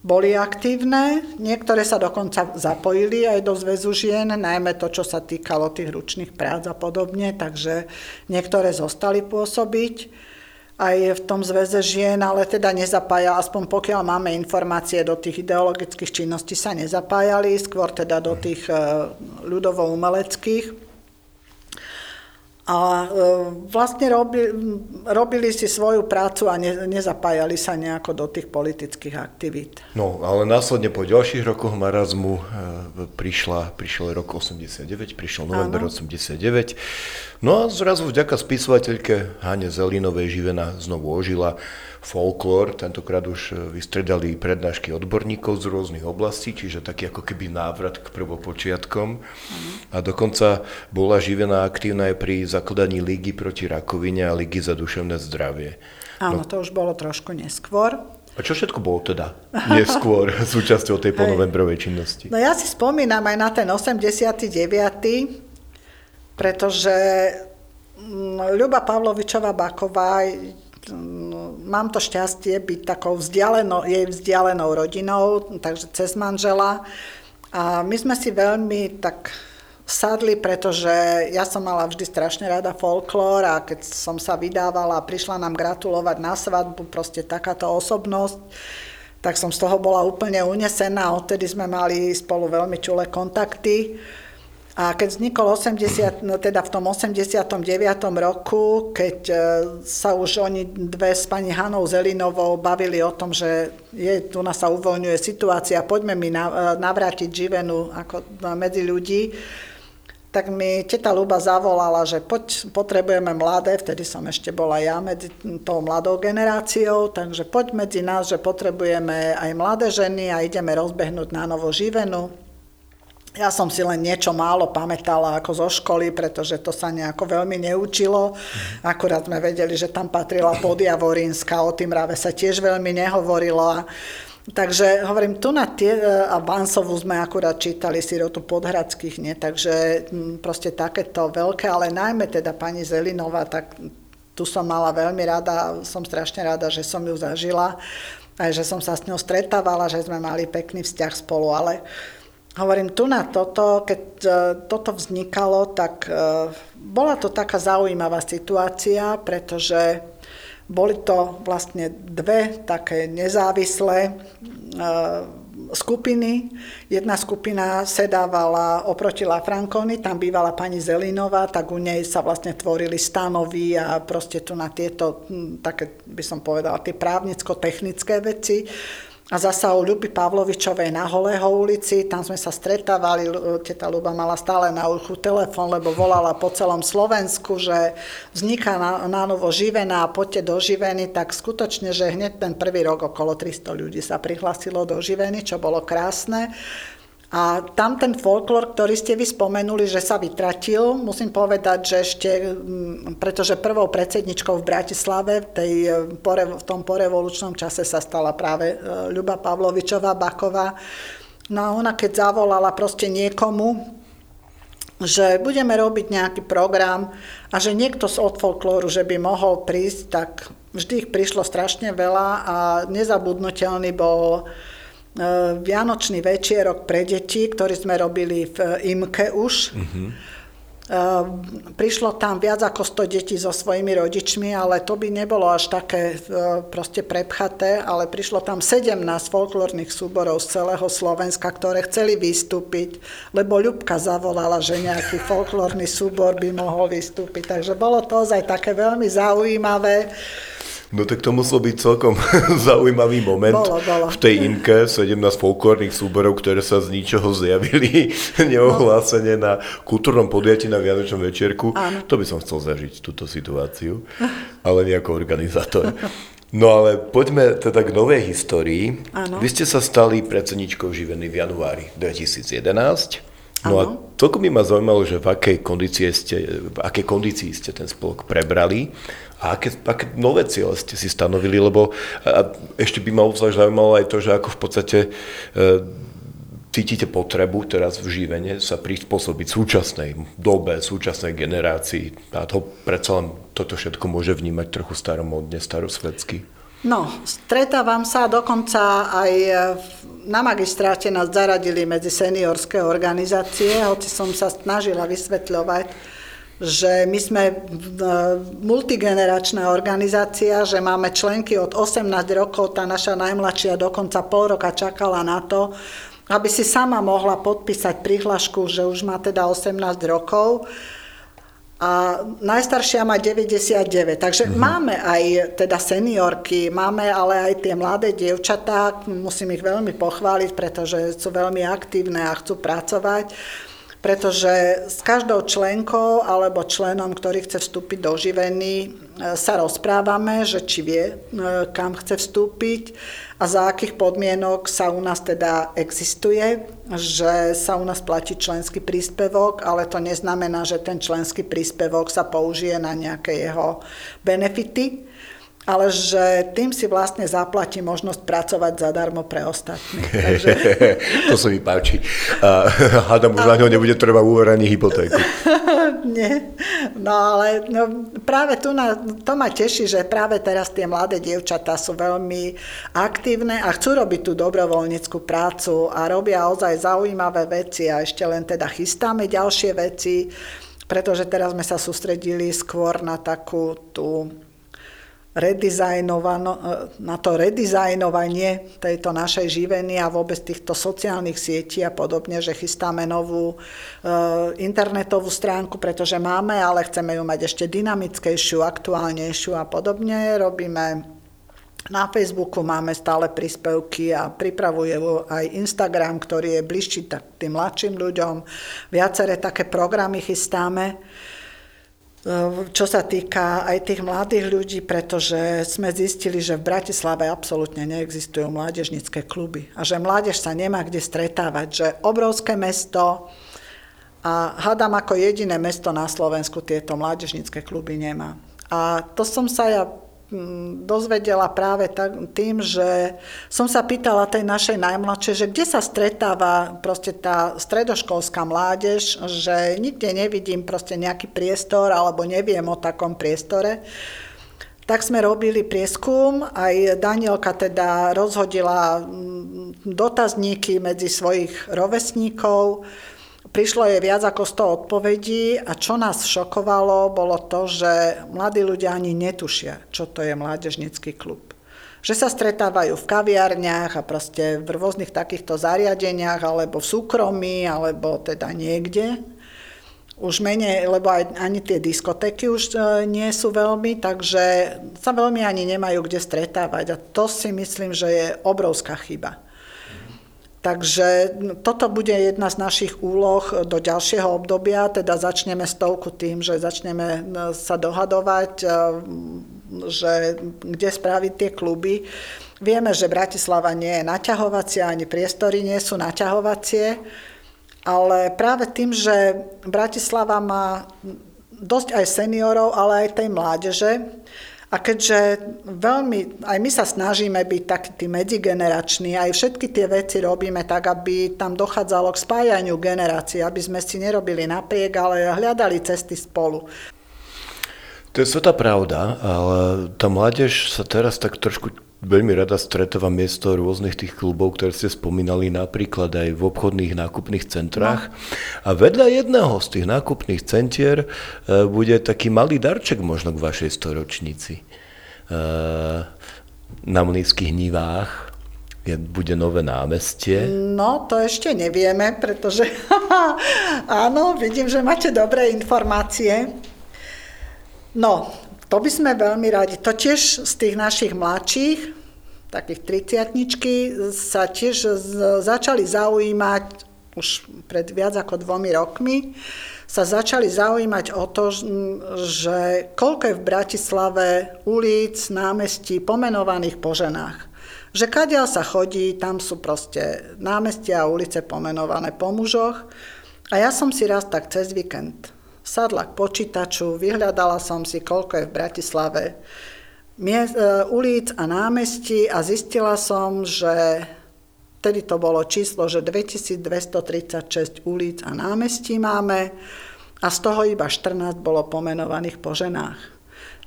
Boli aktívne, niektoré sa dokonca zapojili aj do zväzu žien, najmä to, čo sa týkalo tých ručných prác a podobne, takže niektoré zostali pôsobiť aj v tom zväze žien, ale teda nezapájali, aspoň pokiaľ máme informácie do tých ideologických činností sa nezapájali, skôr teda do tých eh, ľudovo-umeleckých a e, vlastne robili, robili si svoju prácu a ne, nezapájali sa nejako do tých politických aktivít. No, ale následne po ďalších rokoch marazmu e, prišla, prišiel rok 89, prišiel november ano. 89. No a zrazu vďaka spisovateľke Hane Zelinovej Živena znovu ožila folklór, tentokrát už e, vystredali prednášky odborníkov z rôznych oblastí, čiže taký ako keby návrat k prvopočiatkom. Mm. A dokonca bola živená aktívna aj pri zakladaní Ligy proti rakovine a Ligy za duševné zdravie. Áno, no. to už bolo trošku neskôr. A čo všetko bolo teda neskôr súčasťou tej ponovembrovej činnosti? No ja si spomínam aj na ten 89., pretože mm, Ľuba Pavlovičová Baková mám to šťastie byť takou vzdialenou, jej vzdialenou rodinou, takže cez manžela. A my sme si veľmi tak sadli, pretože ja som mala vždy strašne rada folklór a keď som sa vydávala a prišla nám gratulovať na svadbu, proste takáto osobnosť, tak som z toho bola úplne unesená. Odtedy sme mali spolu veľmi čulé kontakty. A keď vznikol 80, no teda v tom 89. roku, keď e, sa už oni dve s pani Hanou Zelinovou bavili o tom, že je, tu nás sa uvoľňuje situácia, poďme mi e, navrátiť živenu ako medzi ľudí, tak mi teta Luba zavolala, že poď, potrebujeme mladé, vtedy som ešte bola ja medzi tou mladou generáciou, takže poď medzi nás, že potrebujeme aj mladé ženy a ideme rozbehnúť na novo živenu. Ja som si len niečo málo pamätala ako zo školy, pretože to sa nejako veľmi neučilo. Akurát sme vedeli, že tam patrila Podjavorínska, o tým rave sa tiež veľmi nehovorilo. Takže hovorím, tu na tie, a Bansovu sme akurát čítali sirotu podhradských, nie? takže proste takéto veľké, ale najmä teda pani Zelinová, tak tu som mala veľmi rada, som strašne rada, že som ju zažila, aj že som sa s ňou stretávala, že sme mali pekný vzťah spolu, ale uh, Hovorím, tu na toto, keď e, toto vznikalo, tak e, bola to taká zaujímavá situácia, pretože boli to vlastne dve také nezávislé e, skupiny. Jedna skupina sedávala oproti La Franconi, tam bývala pani Zelinová, tak u nej sa vlastne tvorili stanovy a proste tu na tieto, také by som povedala, tie právnicko-technické veci. A zasa u Ľuby Pavlovičovej na Holého ulici, tam sme sa stretávali, teta Ľuba mala stále na uchu telefón, lebo volala po celom Slovensku, že vzniká na, na novo živená a poďte do živeny, tak skutočne, že hneď ten prvý rok okolo 300 ľudí sa prihlasilo do živeny, čo bolo krásne. A tam ten folklór, ktorý ste vy spomenuli, že sa vytratil, musím povedať, že ešte, mm, pretože prvou predsedničkou v Bratislave v, tej, e, v tom porevolučnom čase sa stala práve e, Ľuba Pavlovičová Baková. No a ona keď zavolala proste niekomu, že budeme robiť nejaký program a že niekto z od folklóru, že by mohol prísť, tak vždy ich prišlo strašne veľa a nezabudnutelný bol Vianočný večierok pre deti, ktorý sme robili v IMKE už. Mm-hmm. Prišlo tam viac ako 100 detí so svojimi rodičmi, ale to by nebolo až také e, proste prepchaté, ale prišlo tam 17 folklórnych súborov z celého Slovenska, ktoré chceli vystúpiť, lebo Ľubka zavolala, že nejaký folklórny súbor by mohol vystúpiť. Takže bolo to ozaj také veľmi zaujímavé. No tak to musel byť celkom zaujímavý moment bolo, bolo. v tej imke, 17 folklórnych súborov, ktoré sa z ničoho zjavili neohlásene na kultúrnom podujatí na Vianočnom večierku. Áno. To by som chcel zažiť, túto situáciu, ale nie ako organizátor. No ale poďme teda k novej histórii. Áno. Vy ste sa stali predsedničkou živeny v januári 2011 No a celkom by ma zaujímalo, že v akej kondícii ste, v akej kondícii ste ten spolok prebrali a aké, aké nové cieľe ste si stanovili, lebo a ešte by ma obzvlášť zaujímalo aj to, že ako v podstate e, cítite potrebu teraz v živene sa prispôsobiť súčasnej dobe, súčasnej generácii a to predsa len toto všetko môže vnímať trochu staromodne, starosvedsky. No, stretávam sa, dokonca aj na magistráte nás zaradili medzi seniorské organizácie, hoci som sa snažila vysvetľovať, že my sme multigeneračná organizácia, že máme členky od 18 rokov, tá naša najmladšia dokonca pol roka čakala na to, aby si sama mohla podpísať prihlášku, že už má teda 18 rokov a najstaršia má 99, takže mm-hmm. máme aj teda seniorky, máme ale aj tie mladé dievčatá, musím ich veľmi pochváliť, pretože sú veľmi aktívne a chcú pracovať pretože s každou členkou alebo členom, ktorý chce vstúpiť do živeny, e, sa rozprávame, že či vie, e, kam chce vstúpiť a za akých podmienok sa u nás teda existuje, že sa u nás platí členský príspevok, ale to neznamená, že ten členský príspevok sa použije na nejaké jeho benefity ale že tým si vlastne zaplatí možnosť pracovať zadarmo pre ostatných. Takže... to sa mi páči. A hádam, už na ňo nebude treba úver ani hypotéku. Nie. No ale no, práve tu na, to ma teší, že práve teraz tie mladé dievčatá sú veľmi aktívne a chcú robiť tú dobrovoľníckú prácu a robia ozaj zaujímavé veci a ešte len teda chystáme ďalšie veci, pretože teraz sme sa sústredili skôr na takú tú redizajnovano, e, na to redizajnovanie tejto našej živeny a vôbec týchto sociálnych sietí a podobne, že chystáme novú e, internetovú stránku, pretože máme, ale chceme ju mať ešte dynamickejšiu, aktuálnejšiu a podobne. Robíme na Facebooku máme stále príspevky a pripravuje aj Instagram, ktorý je bližší tým mladším ľuďom. Viaceré také programy chystáme. Čo sa týka aj tých mladých ľudí, pretože sme zistili, že v Bratislave absolútne neexistujú mládežnické kluby a že mládež sa nemá kde stretávať, že obrovské mesto a hádam ako jediné mesto na Slovensku tieto mládežnické kluby nemá. A to som sa ja dozvedela práve tým, že som sa pýtala tej našej najmladšej, že kde sa stretáva proste tá stredoškolská mládež, že nikde nevidím proste nejaký priestor alebo neviem o takom priestore. Tak sme robili prieskum, aj Danielka teda rozhodila mm, dotazníky medzi svojich rovesníkov, Prišlo je viac ako 100 odpovedí a čo nás šokovalo, bolo to, že mladí ľudia ani netušia, čo to je mládežnický klub. Že sa stretávajú v kaviarniach a proste v rôznych takýchto zariadeniach, alebo v súkromí, alebo teda niekde. Už menej, lebo aj, ani tie diskotéky už e, nie sú veľmi, takže sa veľmi ani nemajú kde stretávať. A to si myslím, že je obrovská chyba. Takže toto bude jedna z našich úloh do ďalšieho obdobia, teda začneme stovku tým, že začneme e, sa dohadovať, e, že kde spraviť tie kluby. Vieme, že Bratislava nie je naťahovacia, ani priestory nie sú naťahovacie, ale práve tým, že Bratislava má dosť aj seniorov, ale aj tej mládeže, a keďže veľmi, aj my sa snažíme byť takí tí medzigenerační, aj všetky tie veci robíme tak, aby tam dochádzalo k spájaniu generácií, aby sme si nerobili napriek, ale hľadali cesty spolu. To je sveta pravda, ale tá mládež sa teraz tak trošku veľmi rada stretáva miesto rôznych tých klubov, ktoré ste spomínali, napríklad aj v obchodných nákupných centrách. No. A vedľa jedného z tých nákupných centier e, bude taký malý darček možno k vašej storočnici. E, na Mlínskych nivách je, bude nové námestie. No, to ešte nevieme, pretože áno, vidím, že máte dobré informácie. No, to by sme veľmi radi. To tiež z tých našich mladších, takých triciatničky, sa tiež začali zaujímať už pred viac ako dvomi rokmi, sa začali zaujímať o to, že koľko je v Bratislave ulic, námestí pomenovaných po ženách. Že kadiaľ sa chodí, tam sú proste námestia a ulice pomenované po mužoch A ja som si raz tak cez víkend sadla k počítaču, vyhľadala som si, koľko je v Bratislave miest, e, ulic a námestí a zistila som, že Vtedy to bolo číslo, že 2236 ulic a námestí máme a z toho iba 14 bolo pomenovaných po ženách.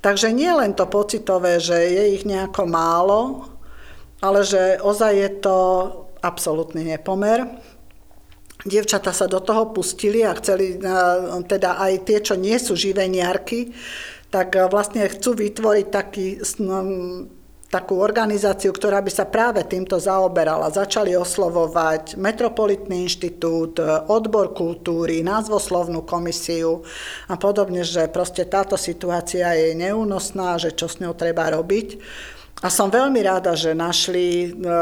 Takže nie len to pocitové, že je ich nejako málo, ale že ozaj je to absolútny nepomer. Dievčata sa do toho pustili a chceli, teda aj tie, čo nie sú živeniarky, tak vlastne chcú vytvoriť taký takú organizáciu, ktorá by sa práve týmto zaoberala. Začali oslovovať Metropolitný inštitút, odbor kultúry, názvoslovnú komisiu a podobne, že proste táto situácia je neúnosná, že čo s ňou treba robiť. A som veľmi rada, že našli e,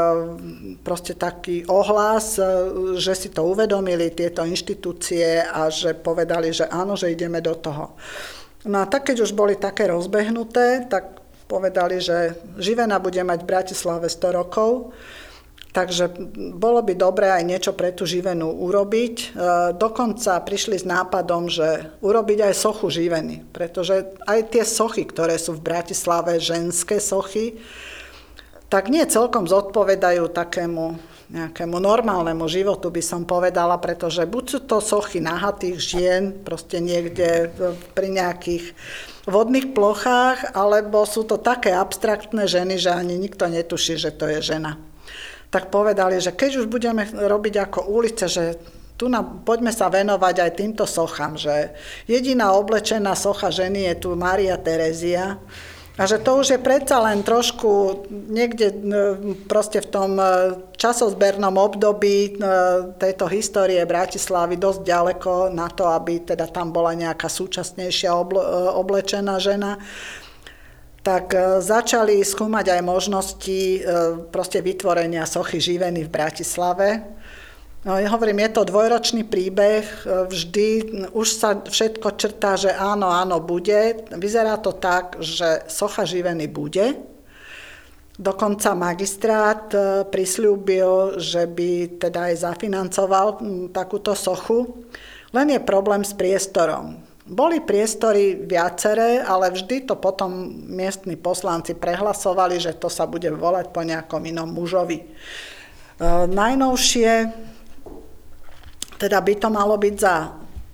proste taký ohlas, e, že si to uvedomili tieto inštitúcie a že povedali, že áno, že ideme do toho. No a tak, keď už boli také rozbehnuté, tak povedali, že Živena bude mať v Bratislave 100 rokov, takže bolo by dobré aj niečo pre tú Živenu urobiť. E, dokonca prišli s nápadom, že urobiť aj sochu Živeny, pretože aj tie sochy, ktoré sú v Bratislave, ženské sochy, tak nie celkom zodpovedajú takému nejakému normálnemu životu by som povedala, pretože buď sú to sochy nahatých žien, proste niekde pri nejakých vodných plochách, alebo sú to také abstraktné ženy, že ani nikto netuší, že to je žena. Tak povedali, že keď už budeme robiť ako ulice, že tu na, poďme sa venovať aj týmto sochám, že jediná oblečená socha ženy je tu Maria Terezia, a že to už je predsa len trošku niekde proste v tom e, časozbernom období e, tejto histórie Bratislavy dosť ďaleko na to, aby teda tam bola nejaká súčasnejšia e, oblečená žena tak začali skúmať aj možnosti proste vytvorenia sochy živeny v Bratislave. No, ja hovorím, je to dvojročný príbeh, vždy už sa všetko črtá, že áno, áno, bude. Vyzerá to tak, že socha živený bude. Dokonca magistrát e, prislúbil, že by teda aj zafinancoval takúto sochu. Len je problém s priestorom. Boli priestory viaceré, ale vždy to potom miestni poslanci prehlasovali, že to sa bude volať po nejakom inom mužovi. E, najnovšie teda by to malo byť za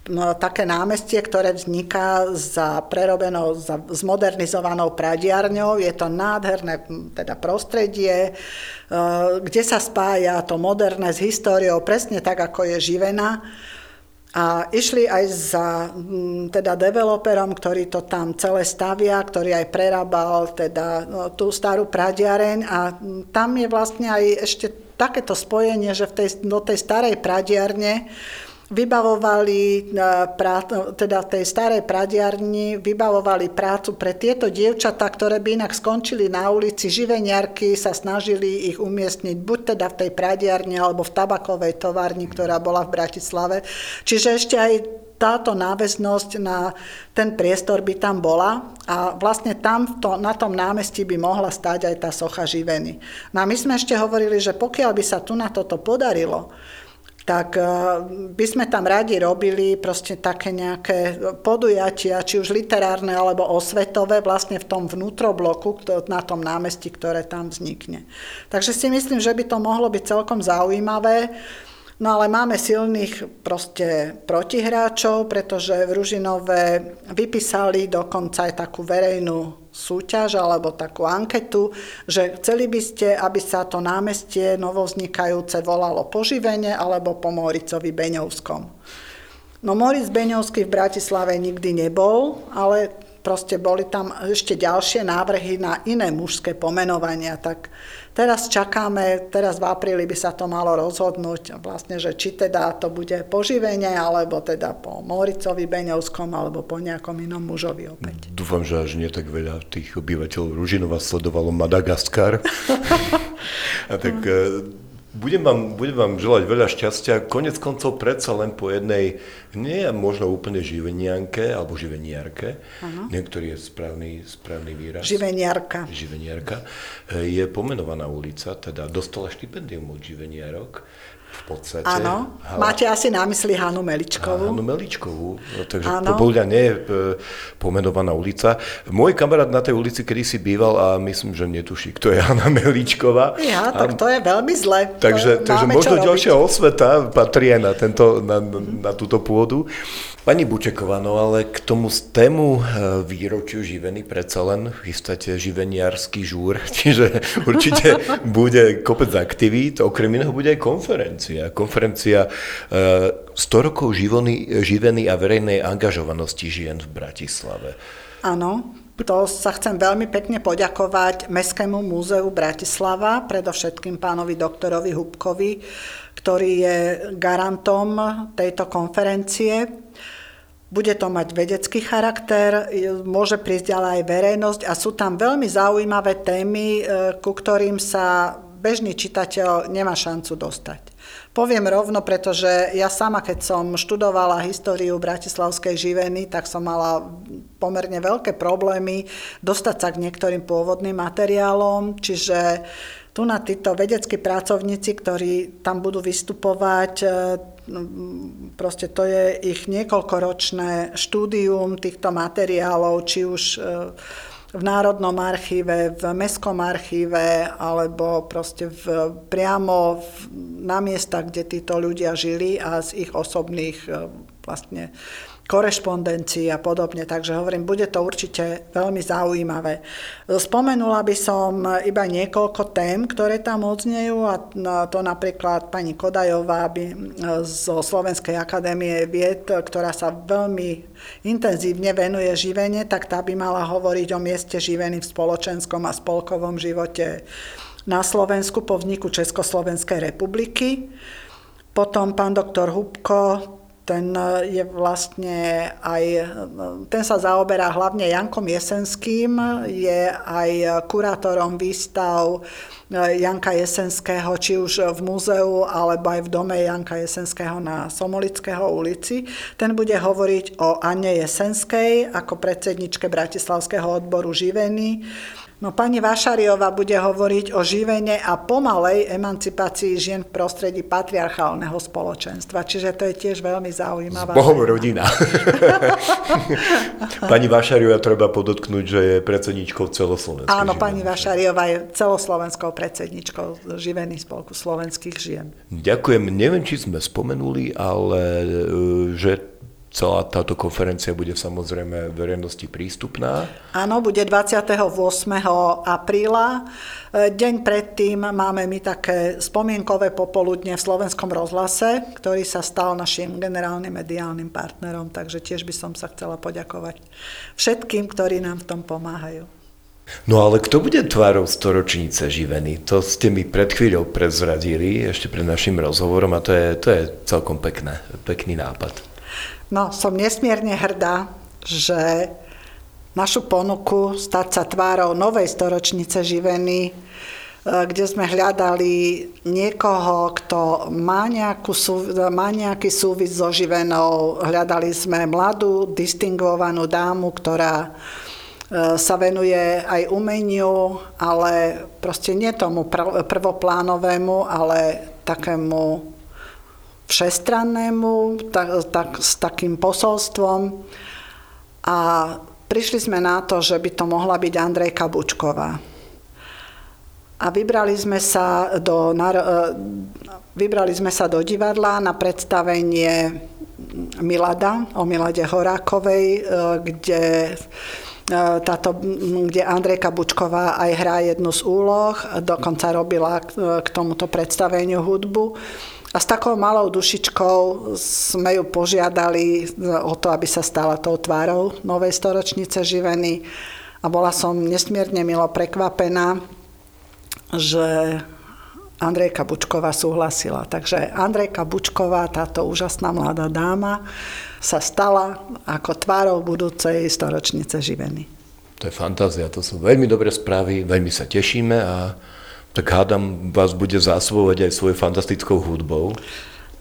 no, také námestie, ktoré vzniká za prerobenou, za zmodernizovanou pradiarňou. Je to nádherné teda prostredie, e, kde sa spája to moderné s históriou, presne tak, ako je živená. A išli aj za teda developerom, ktorý to tam celé stavia, ktorý aj prerábal teda no, tú starú pradiareň. A tam je vlastne aj ešte takéto spojenie, že v tej, do tej starej pradiarne vybavovali, e, teda tej starej pradiarni, vybavovali prácu pre tieto dievčatá, ktoré by inak skončili na ulici. Živeniarky sa snažili ich umiestniť buď teda v tej pradiarni alebo v tabakovej továrni, ktorá bola v Bratislave. Čiže ešte aj táto náväznosť na ten priestor by tam bola a vlastne tam to, na tom námestí by mohla stať aj tá socha živeny. No a my sme ešte hovorili, že pokiaľ by sa tu na toto podarilo, tak eh, by sme tam radi robili proste také nejaké podujatia, či už literárne alebo osvetové, vlastne v tom vnútrobloku, na tom námestí, ktoré tam vznikne. Takže si myslím, že by to mohlo byť celkom zaujímavé. No ale máme silných proste protihráčov, pretože v Ružinové vypísali dokonca aj takú verejnú súťaž alebo takú anketu, že chceli by ste, aby sa to námestie novovznikajúce volalo poživenie alebo po Moricovi Beňovskom. No Moritz Beňovský v Bratislave nikdy nebol, ale proste boli tam ešte ďalšie návrhy na iné mužské pomenovania, tak Teraz čakáme, teraz v apríli by sa to malo rozhodnúť, vlastne, že či teda to bude poživenie, alebo teda po Moricovi Beňovskom, alebo po nejakom inom mužovi opäť. Dúfam, že až nie tak veľa tých obyvateľov Ružinova sledovalo Madagaskar. A tak budem vám, budem vám želať veľa šťastia. Konec koncov predsa len po jednej, nie možno úplne živenianke alebo živeniarke, uh-huh. niektorý je správny, správny výraz. Živeniarka. Živeniarka. Je pomenovaná ulica, teda dostala štipendium od živeniarok v podstate. Áno, máte asi na mysli Hanu Meličkovú. Hanu Meličkovú, no, takže podľa nie je e, pomenovaná ulica. Môj kamarát na tej ulici kedysi býval a myslím, že netuší, kto je Hanna Meličková. Ja, tak to je veľmi zle. Takže, To takže možno ďalšia osveta patrí aj na, tento, na, na túto pôdu. Pani Bučeková, no ale k tomu tému e, výročiu živeny predsa len chystáte živeniársky žúr, čiže určite bude kopec aktivít, okrem iného bude aj konferencia. Konferencia e, 100 rokov živony, živeny a verejnej angažovanosti žien v Bratislave. Áno, to sa chcem veľmi pekne poďakovať Mestskému múzeu Bratislava, predovšetkým pánovi doktorovi Hubkovi, ktorý je garantom tejto konferencie. Bude to mať vedecký charakter, môže prísť ale aj verejnosť a sú tam veľmi zaujímavé témy, e, ku ktorým sa bežný čitateľ nemá šancu dostať. Poviem rovno, pretože ja sama, keď som študovala históriu bratislavskej živeny, tak som mala pomerne veľké problémy dostať sa k niektorým pôvodným materiálom, čiže tu na títo vedeckí pracovníci, ktorí tam budú vystupovať, e, proste to je ich niekoľkoročné štúdium týchto materiálov, či už e, v Národnom archíve, v Mestskom archíve, alebo proste v, priamo v, na miestach, kde títo ľudia žili a z ich osobných e, vlastne korešpondencií a podobne. Takže hovorím, bude to určite veľmi zaujímavé. Spomenula by som iba niekoľko tém, ktoré tam odznejú a to napríklad pani Kodajová zo Slovenskej akadémie vied, ktorá sa veľmi intenzívne venuje živene, tak tá by mala hovoriť o mieste živeny v spoločenskom a spolkovom živote na Slovensku po vzniku Československej republiky. Potom pán doktor Hubko, ten je vlastne aj, ten sa zaoberá hlavne Jankom Jesenským, je aj kurátorom výstav Janka Jesenského, či už v múzeu, alebo aj v dome Janka Jesenského na Somolického ulici. Ten bude hovoriť o Anne Jesenskej ako predsedničke Bratislavského odboru živeny. No pani Vašariová bude hovoriť o živene a pomalej emancipácii žien v prostredí patriarchálneho spoločenstva. Čiže to je tiež veľmi S zaujímavá. Bohom rodina. pani Vašariová treba podotknúť, že je predsedničkou celoslovenskej Áno, živeny. pani Vašariová je celoslovenskou predsedničkou živeny spolku slovenských žien. Ďakujem. Neviem, či sme spomenuli, ale e, že celá táto konferencia bude samozrejme verejnosti prístupná. Áno, bude 28. apríla. E, Deň predtým máme my také spomienkové popoludne v slovenskom rozhlase, ktorý sa stal našim generálnym mediálnym partnerom, takže tiež by som sa chcela poďakovať všetkým, ktorí nám v tom pomáhajú. No ale kto bude tvárou storočnice živeny? To ste mi pred chvíľou prezradili, ešte pred našim rozhovorom a to je, to je celkom pekné, pekný nápad. No, som nesmierne hrdá, že našu ponuku stať sa tvárou novej storočnice živeny, e, kde sme hľadali niekoho, kto má, nejakú, má nejaký súvis so živenou. Hľadali sme mladú, distingovanú dámu, ktorá e, sa venuje aj umeniu, ale proste nie tomu pr- prvoplánovému, ale takému všestrannému, tak, tak, s takým posolstvom. A prišli sme na to, že by to mohla byť Andrejka Bučková. A vybrali sme sa do, naro- e, vybrali sme sa do divadla na predstavenie Milada, o Milade Horákovej, e, kde e, táto, kde Andrejka Bučková aj hrá jednu z úloh, dokonca robila k tomuto predstaveniu hudbu. A s takou malou dušičkou sme ju požiadali o to, aby sa stala tou tvárou novej storočnice živeny. A bola som nesmierne milo prekvapená, že Andrejka Bučková súhlasila. Takže Andrejka Bučková, táto úžasná mladá dáma, sa stala ako tvárou budúcej storočnice živeny. To je fantázia, to sú veľmi dobré správy, veľmi sa tešíme a tak hádam, vás bude zásobovať aj svojou fantastickou hudbou.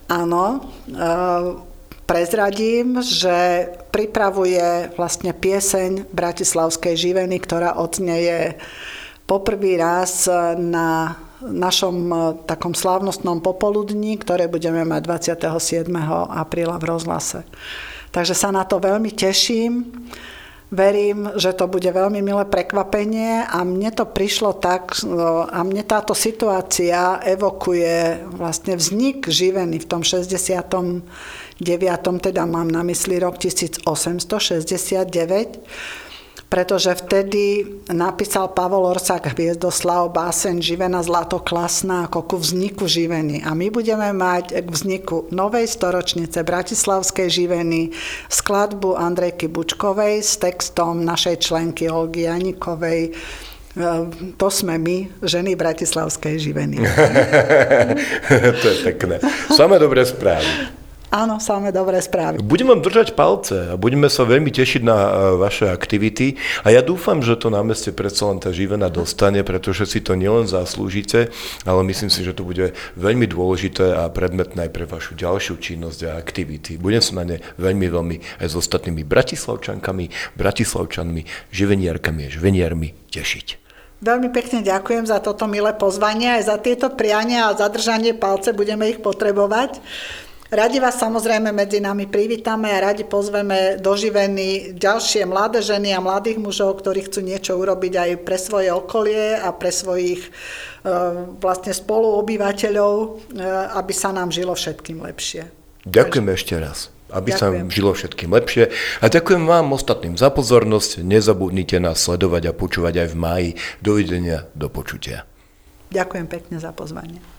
Áno, e, prezradím, že pripravuje vlastne pieseň Bratislavskej živeny, ktorá odznieje poprvý raz na našom e, takom slávnostnom popoludní, ktoré budeme mať 27. apríla v rozhlase. Takže sa na to veľmi teším. Verím, že to bude veľmi milé prekvapenie a mne to prišlo tak, no, a mne táto situácia evokuje vlastne vznik živený v tom 69. teda mám na mysli rok 1869 pretože vtedy napísal Pavol Orsák Hviezdoslav báseň Živena zlatoklasná ako ku vzniku živeny. A my budeme mať k vzniku novej storočnice Bratislavskej živeny skladbu Andrejky Bučkovej s textom našej členky Olgy Janikovej, e, to sme my, ženy Bratislavskej živeny. to je pekné. Samé dobré správy. Áno, samé dobré správy. Budem vám držať palce a budeme sa veľmi tešiť na e, vaše aktivity a ja dúfam, že to na meste predsa len tá živena dostane, pretože si to nielen zaslúžite, ale myslím si, že to bude veľmi dôležité a predmetné aj pre vašu ďalšiu činnosť a aktivity. Budem sa na ne veľmi, veľmi aj s ostatnými bratislavčankami, bratislavčanmi, živeniarkami a živeniarmi tešiť. Veľmi pekne ďakujem za toto milé pozvanie, aj za tieto priania a zadržanie palce, budeme ich potrebovať. Radi vás samozrejme medzi nami privítame a radi pozveme do živeny ďalšie mladé ženy a mladých mužov, ktorí chcú niečo urobiť aj pre svoje okolie a pre svojich e, vlastne spoluobyvateľov, e, aby sa nám žilo všetkým lepšie. Ďakujem Takže... ešte raz aby ďakujem. sa žilo všetkým lepšie. A ďakujem vám ostatným za pozornosť. Nezabudnite nás sledovať a počúvať aj v máji. Dovidenia, do počutia. Ďakujem pekne za pozvanie.